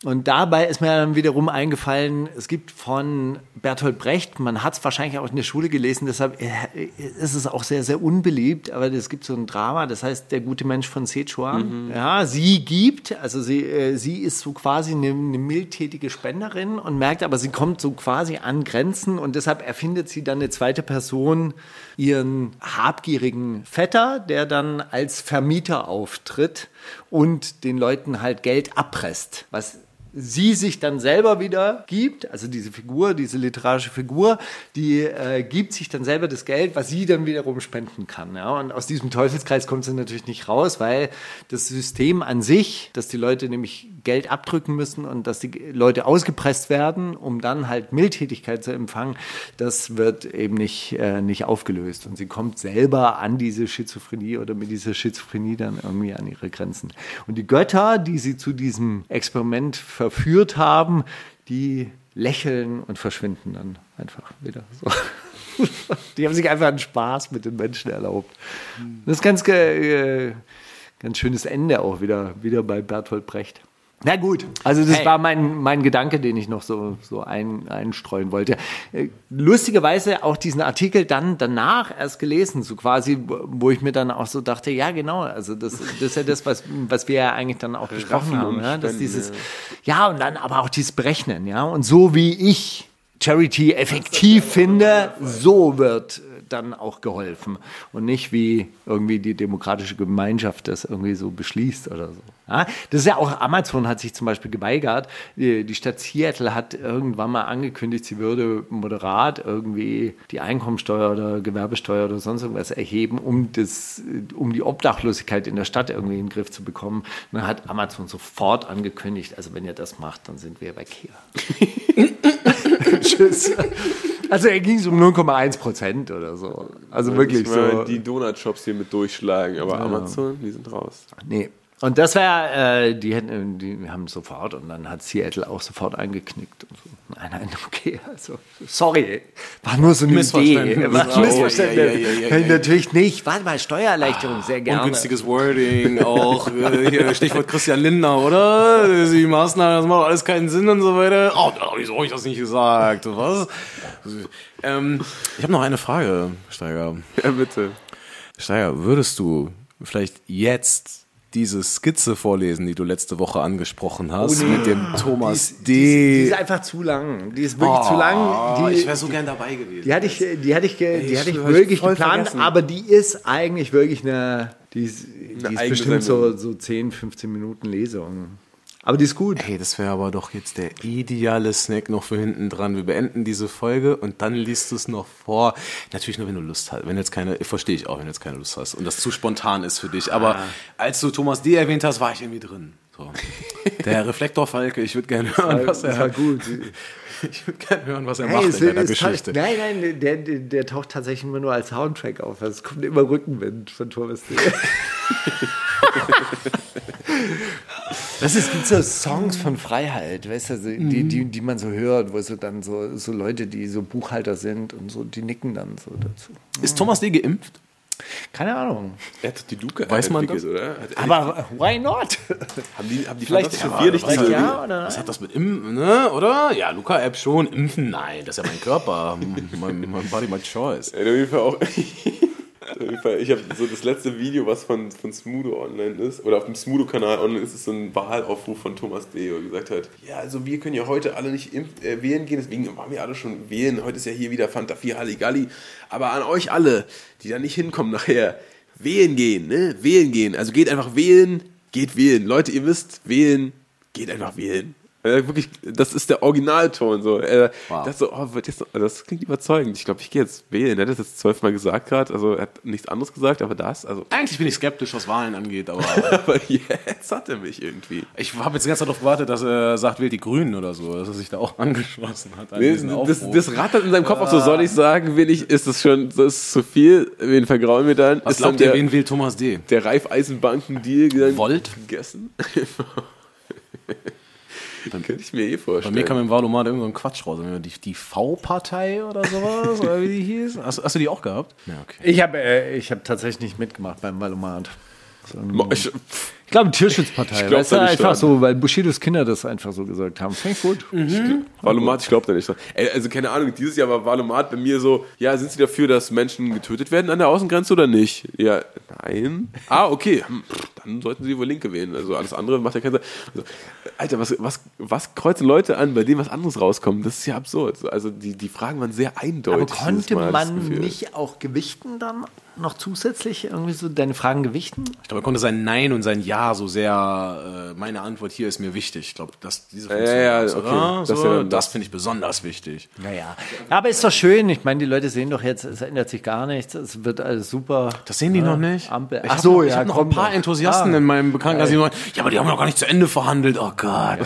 und dabei ist mir dann wiederum eingefallen, es gibt von Bertolt Brecht, man hat es wahrscheinlich auch in der Schule gelesen, deshalb äh, ist es auch sehr, sehr unbeliebt, aber es gibt so ein Drama, das heißt Der gute Mensch von Sichuan. Ja, sie gibt, also sie, äh, sie ist so quasi eine, eine mildtätige Spenderin und merkt aber, sie kommt so quasi an Grenzen und deshalb erfindet sie dann eine zweite Person, ihren habgierigen Vetter, der dann als Vermieter auftritt und den Leuten halt Geld abpresst, was sie sich dann selber wieder gibt, also diese Figur, diese literarische Figur, die äh, gibt sich dann selber das Geld, was sie dann wiederum spenden kann. Ja? Und aus diesem Teufelskreis kommt sie natürlich nicht raus, weil das System an sich, dass die Leute nämlich Geld abdrücken müssen und dass die Leute ausgepresst werden, um dann halt Mildtätigkeit zu empfangen, das wird eben nicht, äh, nicht aufgelöst. Und sie kommt selber an diese Schizophrenie oder mit dieser Schizophrenie dann irgendwie an ihre Grenzen. Und die Götter, die sie zu diesem Experiment verführt haben, die lächeln und verschwinden dann einfach wieder so. Die haben sich einfach einen Spaß mit den Menschen erlaubt. Das ist ganz, äh, ganz schönes Ende auch wieder, wieder bei Bertolt Brecht. Na gut, also das Hey. war mein, mein Gedanke, den ich noch so, so ein, einstreuen wollte. Äh, Lustigerweise auch diesen Artikel dann danach erst gelesen, so quasi, wo- ich mir dann auch so dachte, ja genau, also das, das ist ja das, was, was wir ja eigentlich dann auch besprochen haben, ja, dass dieses, ja. ja und dann aber auch dieses Berechnen, ja, und so wie ich Charity effektiv finde, so wird dann auch geholfen und nicht wie irgendwie die demokratische Gemeinschaft das irgendwie so beschließt oder so. Ja, das ist ja auch, Amazon hat sich zum Beispiel geweigert. Die, die Stadt Seattle hat irgendwann mal angekündigt, sie würde moderat irgendwie die Einkommensteuer oder Gewerbesteuer oder sonst irgendwas erheben, um, das, um die Obdachlosigkeit in der Stadt irgendwie in den Griff zu bekommen. Und dann hat Amazon sofort angekündigt, also wenn ihr das macht, dann sind wir weg hier. Tschüss. Also er ging so um 0,1 Prozent oder so. Also wirklich so. die Donut-Shops hier mit durchschlagen, aber Amazon, die sind raus. Nee. Und das wäre, äh, die, hätten, die haben sofort und dann hat Seattle auch sofort eingeknickt. Und so. Nein, nein, okay, also sorry, war nur so eine Missverständnis. Idee. War ein Oh, Missverständnis. ja, ja, ja, ja, Nein, ja. Natürlich nicht. Warte mal, Steuererleichterung, sehr gerne. Ungünstiges Wording, auch äh, Stichwort Christian Lindner, oder? Die Maßnahmen, das macht alles keinen Sinn und so weiter. Oh, wieso habe ich das nicht gesagt? Was? Ähm, ich habe noch eine Frage, Steiger. Ja, bitte. Steiger, würdest du vielleicht jetzt diese Skizze vorlesen, die du letzte Woche angesprochen hast, mit dem Thomas die, ist, die D. ist einfach zu lang. Die ist wirklich zu lang. Die, ich wäre so gern dabei gewesen. Die hatte ich, die hatte ich, die hatte ich wirklich geplant, vergessen. aber die ist eigentlich wirklich eine, die ist, die ist bestimmt so, so 10, 15 Minuten Lesung. Aber die ist gut. Hey, das wäre aber doch jetzt der ideale Snack noch für hinten dran. Wir beenden diese Folge und dann liest du es noch vor. Natürlich nur, wenn du Lust hast. Wenn jetzt keine, verstehe ich auch, wenn du jetzt keine Lust hast und das zu spontan ist für dich. Aber als du Thomas D. erwähnt hast, war ich irgendwie drin. So. Der Reflektorfalke, ich würde gerne hören, was er, gut. ich würde gerne hören, was er Hey, macht in deiner Geschichte. Nein, nein, der, der, der taucht tatsächlich immer nur als Soundtrack auf. Also es kommt immer Rückenwind von Thomas D. Das ist, gibt so Songs von Freiheit, weißt du, so, die, die, die man so hört, wo so dann so, so Leute, die so Buchhalter sind und so, die nicken dann so dazu. Ist Thomas D. geimpft? Keine Ahnung. Er hat die Luke Weiß man entwickelt, oder? Aber why not? haben die, haben die Vielleicht- aber Vier nicht diese, ja oder Was hat das mit Impfen, ne? Oder? Ja, Luca-App schon. Impfen? Nein, das ist ja mein Körper. mein, mein Body, my choice. Ja, auf jeden Fall auch. Ich habe so das letzte Video, was von, von Smudo online ist, oder auf dem Smudo-Kanal online ist, ist so ein Wahlaufruf von Thomas D., wo er gesagt hat, ja, also wir können ja heute alle nicht äh, wählen gehen, deswegen waren wir alle schon wählen. Heute ist ja hier wieder Fanta 4 Halligalli. Aber an euch alle, die da nicht hinkommen nachher, wählen gehen, ne? Wählen gehen. Also geht einfach wählen, geht wählen. Leute, ihr wisst, wählen, geht einfach wählen. Äh, wirklich, das ist der Originalton. So. Äh, das, so oh, jetzt, das klingt überzeugend. Ich glaube, ich gehe jetzt wählen. Er hat das jetzt zwölfmal gesagt gerade. Also er hat nichts anderes gesagt, aber das. Also, Eigentlich bin ich skeptisch, was Wahlen angeht, aber aber jetzt hat er mich irgendwie. ich habe jetzt die ganze Zeit darauf gewartet, dass er sagt, wählt die Grünen oder so, dass er sich da auch angeschlossen hat. an Nee, Das, das rattert in seinem Kopf auch so, soll ich sagen, will ich, ist das schon, das ist zu viel, wen vergrauen wir dann? was ist dann glaubt ihr, der, wen wählt Thomas D.? der Raiffeisenbanken-Deal dann Volt? gegessen? Könnte ich mir eh Bei vorstellen. mir kam im Wahlomat irgend so ein Quatsch raus. Die, die V-Partei oder sowas, oder wie die hieß. Hast, hast du die auch gehabt? Ja, okay. Ich habe äh, ich hab tatsächlich nicht mitgemacht beim ich, pff, Ich glaube, Tierschutzpartei. Ich glaub weißt du, da nicht einfach dran. so, weil Bushidos Kinder das einfach so gesagt haben. Ich gut. Valomat, ich glaube da nicht dran. Ey, also keine Ahnung, dieses Jahr war Valomat bei mir so, ja, sind Sie dafür, dass Menschen getötet werden an der Außengrenze oder nicht? Ja, nein. Ah, okay, hm, dann sollten Sie wohl Linke wählen. Also alles andere macht ja keinen Sinn. Also, Alter, was, was, was kreuzen Leute an, bei denen was anderes rauskommt? Das ist ja absurd. Also die, die Fragen waren sehr Aber eindeutig. konnte dieses Mal, man nicht auch gewichten dann noch zusätzlich irgendwie so deine Fragen gewichten? Ich glaube, er konnte sein Nein und sein Ja so sehr, äh, meine Antwort hier ist mir wichtig. Ich glaube, das, diese Funktion, ja, war's, okay. oder? Das So, ja das das. finde ich besonders wichtig. Naja. Aber ist doch schön. Ich meine, die Leute sehen doch jetzt, es ändert sich gar nichts. Es wird alles super. Das sehen die Ja, noch nicht. Ampel. Ich Ach hab so, ich ja, habe noch ein paar noch. Enthusiasten Ah. in meinem Bekanntenkreis, die sagen, ja, aber die haben noch gar nicht zu Ende verhandelt. Oh Gott.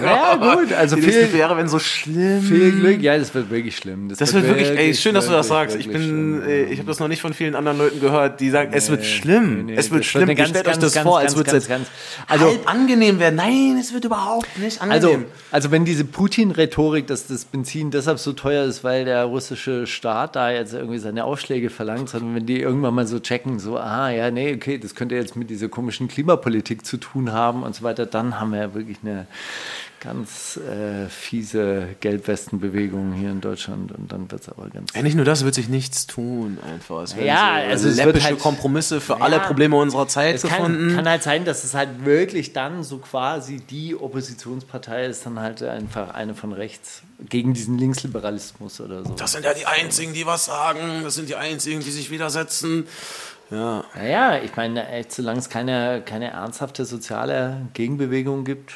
Ja, gut. Also Die viel, Jahre werden so schlimm. viel Glück. Ja, das wird wirklich schlimm. Das wird wirklich, ey, schön, dass du das wirklich, sagst. Ich wirklich bin, schlimm. äh, ich habe das noch nicht von vielen anderen Leuten gehört, die sagen, es wird schlimm. nee, es wird das schlimm. Eine ganz, stellt ganz, euch das ganz, vor, ganz, als würde ganz, es ganz- also, also- halb angenehm werden. Nein, es wird überhaupt nicht Also, angenehm. also wenn diese Putin-Rhetorik, dass das Benzin deshalb so teuer ist, weil der russische Staat da jetzt irgendwie seine Aufschläge verlangt, sondern wenn die irgendwann mal so checken, so, ah ja, nee, okay, das könnte jetzt mit dieser komischen Klimapolitik zu tun haben und so weiter, dann haben wir ja wirklich eine ganz äh, fiese Gelbwestenbewegung hier in Deutschland und dann wird es aber ganz... Ja, nicht nur das, wird sich nichts tun einfach. Es werden Ja, so also es wird läppische halt- Kompromisse für Ja. alle Probleme unserer Zeit Es kann, gefunden. kann halt sein, dass es halt wirklich dann so quasi die Oppositionspartei ist, dann halt einfach eine von rechts gegen diesen Linksliberalismus oder so. das sind ja die Einzigen, die was sagen. Das sind die Einzigen, die sich widersetzen. Ja. Naja, ich meine, echt, solange es keine, keine ernsthafte soziale Gegenbewegung gibt.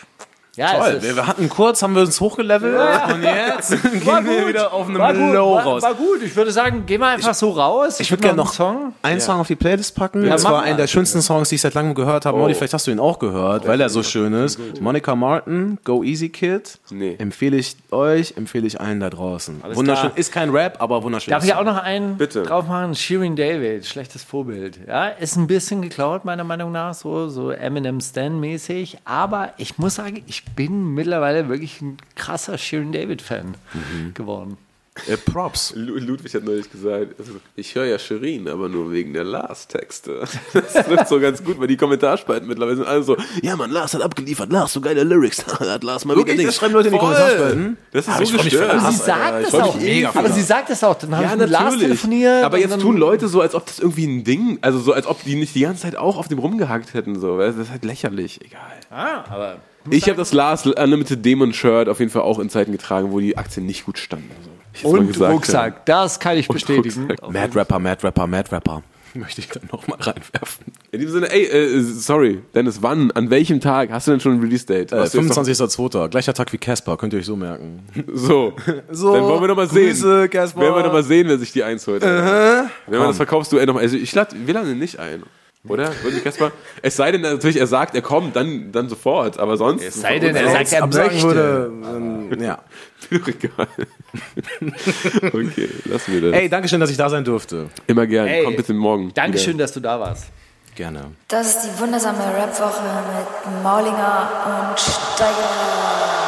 Ja, Toll, es wir, wir hatten kurz, haben wir uns hochgelevelt und jetzt gehen wir wieder auf einem war gut, Low war, raus. war gut. Ich würde sagen, gehen wir einfach so raus. Ich würde gerne noch einen Song. einen Song auf die Playlist packen. Ja, das war einer der schönsten Songs, die ich seit langem gehört habe. Molly, vielleicht hast du ihn auch gehört, weil er so schön ist. Monica Martin, Go Easy Kid. Nee. Empfehle ich euch, empfehle ich allen da draußen. wunderschön. klar. Ist kein Rap, aber wunderschön. Darf ich auch noch einen Bitte. drauf machen? Shirin David, schlechtes Vorbild. Ja, ist ein bisschen geklaut, meiner Meinung nach, so, so Eminem Stan-mäßig. Aber ich muss sagen, ich bin mittlerweile wirklich ein krasser Shirin David-Fan Mhm. geworden. Äh, Props. Lu- Ludwig hat neulich gesagt, also, ich höre ja Shirin, aber nur wegen der Lars-Texte. Das trifft so ganz gut, weil die Kommentarspalten mittlerweile sind alle so, ja man, Lars hat abgeliefert, Lars, so geile Lyrics, hat Lars mal Wirklich? wieder Das schreiben Leute in die. Kommentarspalten? Das ist Hab so gestört. Aber sie sagt Alter. Mich auch. Aber das. sie sagt es auch. Dann habe Ja, Lars telefoniert. Aber jetzt tun Leute so, als ob das irgendwie ein Ding, also so, als ob die nicht die ganze Zeit auch auf dem rumgehackt hätten. So. Das ist halt lächerlich. Egal. Ah, aber Ich habe das Lars Unlimited Demon Shirt auf jeden Fall auch in Zeiten getragen, wo die Aktien nicht gut standen. So. Und Rucksack, das kann ich bestätigen. Rucksack. Mad Rapper, Mad Rapper, Mad Rapper. Möchte ich dann nochmal reinwerfen. In diesem Sinne, ey, äh, sorry, Dennis, wann, an welchem Tag hast du denn schon ein Release-Date? Äh, Hast du jetzt 25.02. Gleicher Tag wie Casper, könnt ihr euch so merken. So. So, Dann wollen wir doch mal sehen. Grüße. Werden wir doch mal sehen, wer sich die eins holt. Wenn man das verkaufst du ey, noch mal. Also ich lade, wir laden ihn nicht ein. Oder? Kasper? Es sei denn natürlich, er sagt, er kommt, dann, dann sofort. Aber sonst. Es sei denn, er sagt, er möchte. würde, ähm, ja. Egal. okay, lassen wir das. Ey, danke schön, dass ich da sein durfte. Immer gern. Ey, Komm bitte morgen. Dankeschön, dass du da warst. Gerne. Das ist die wundersame Rapwoche mit Maulinger und Steiger.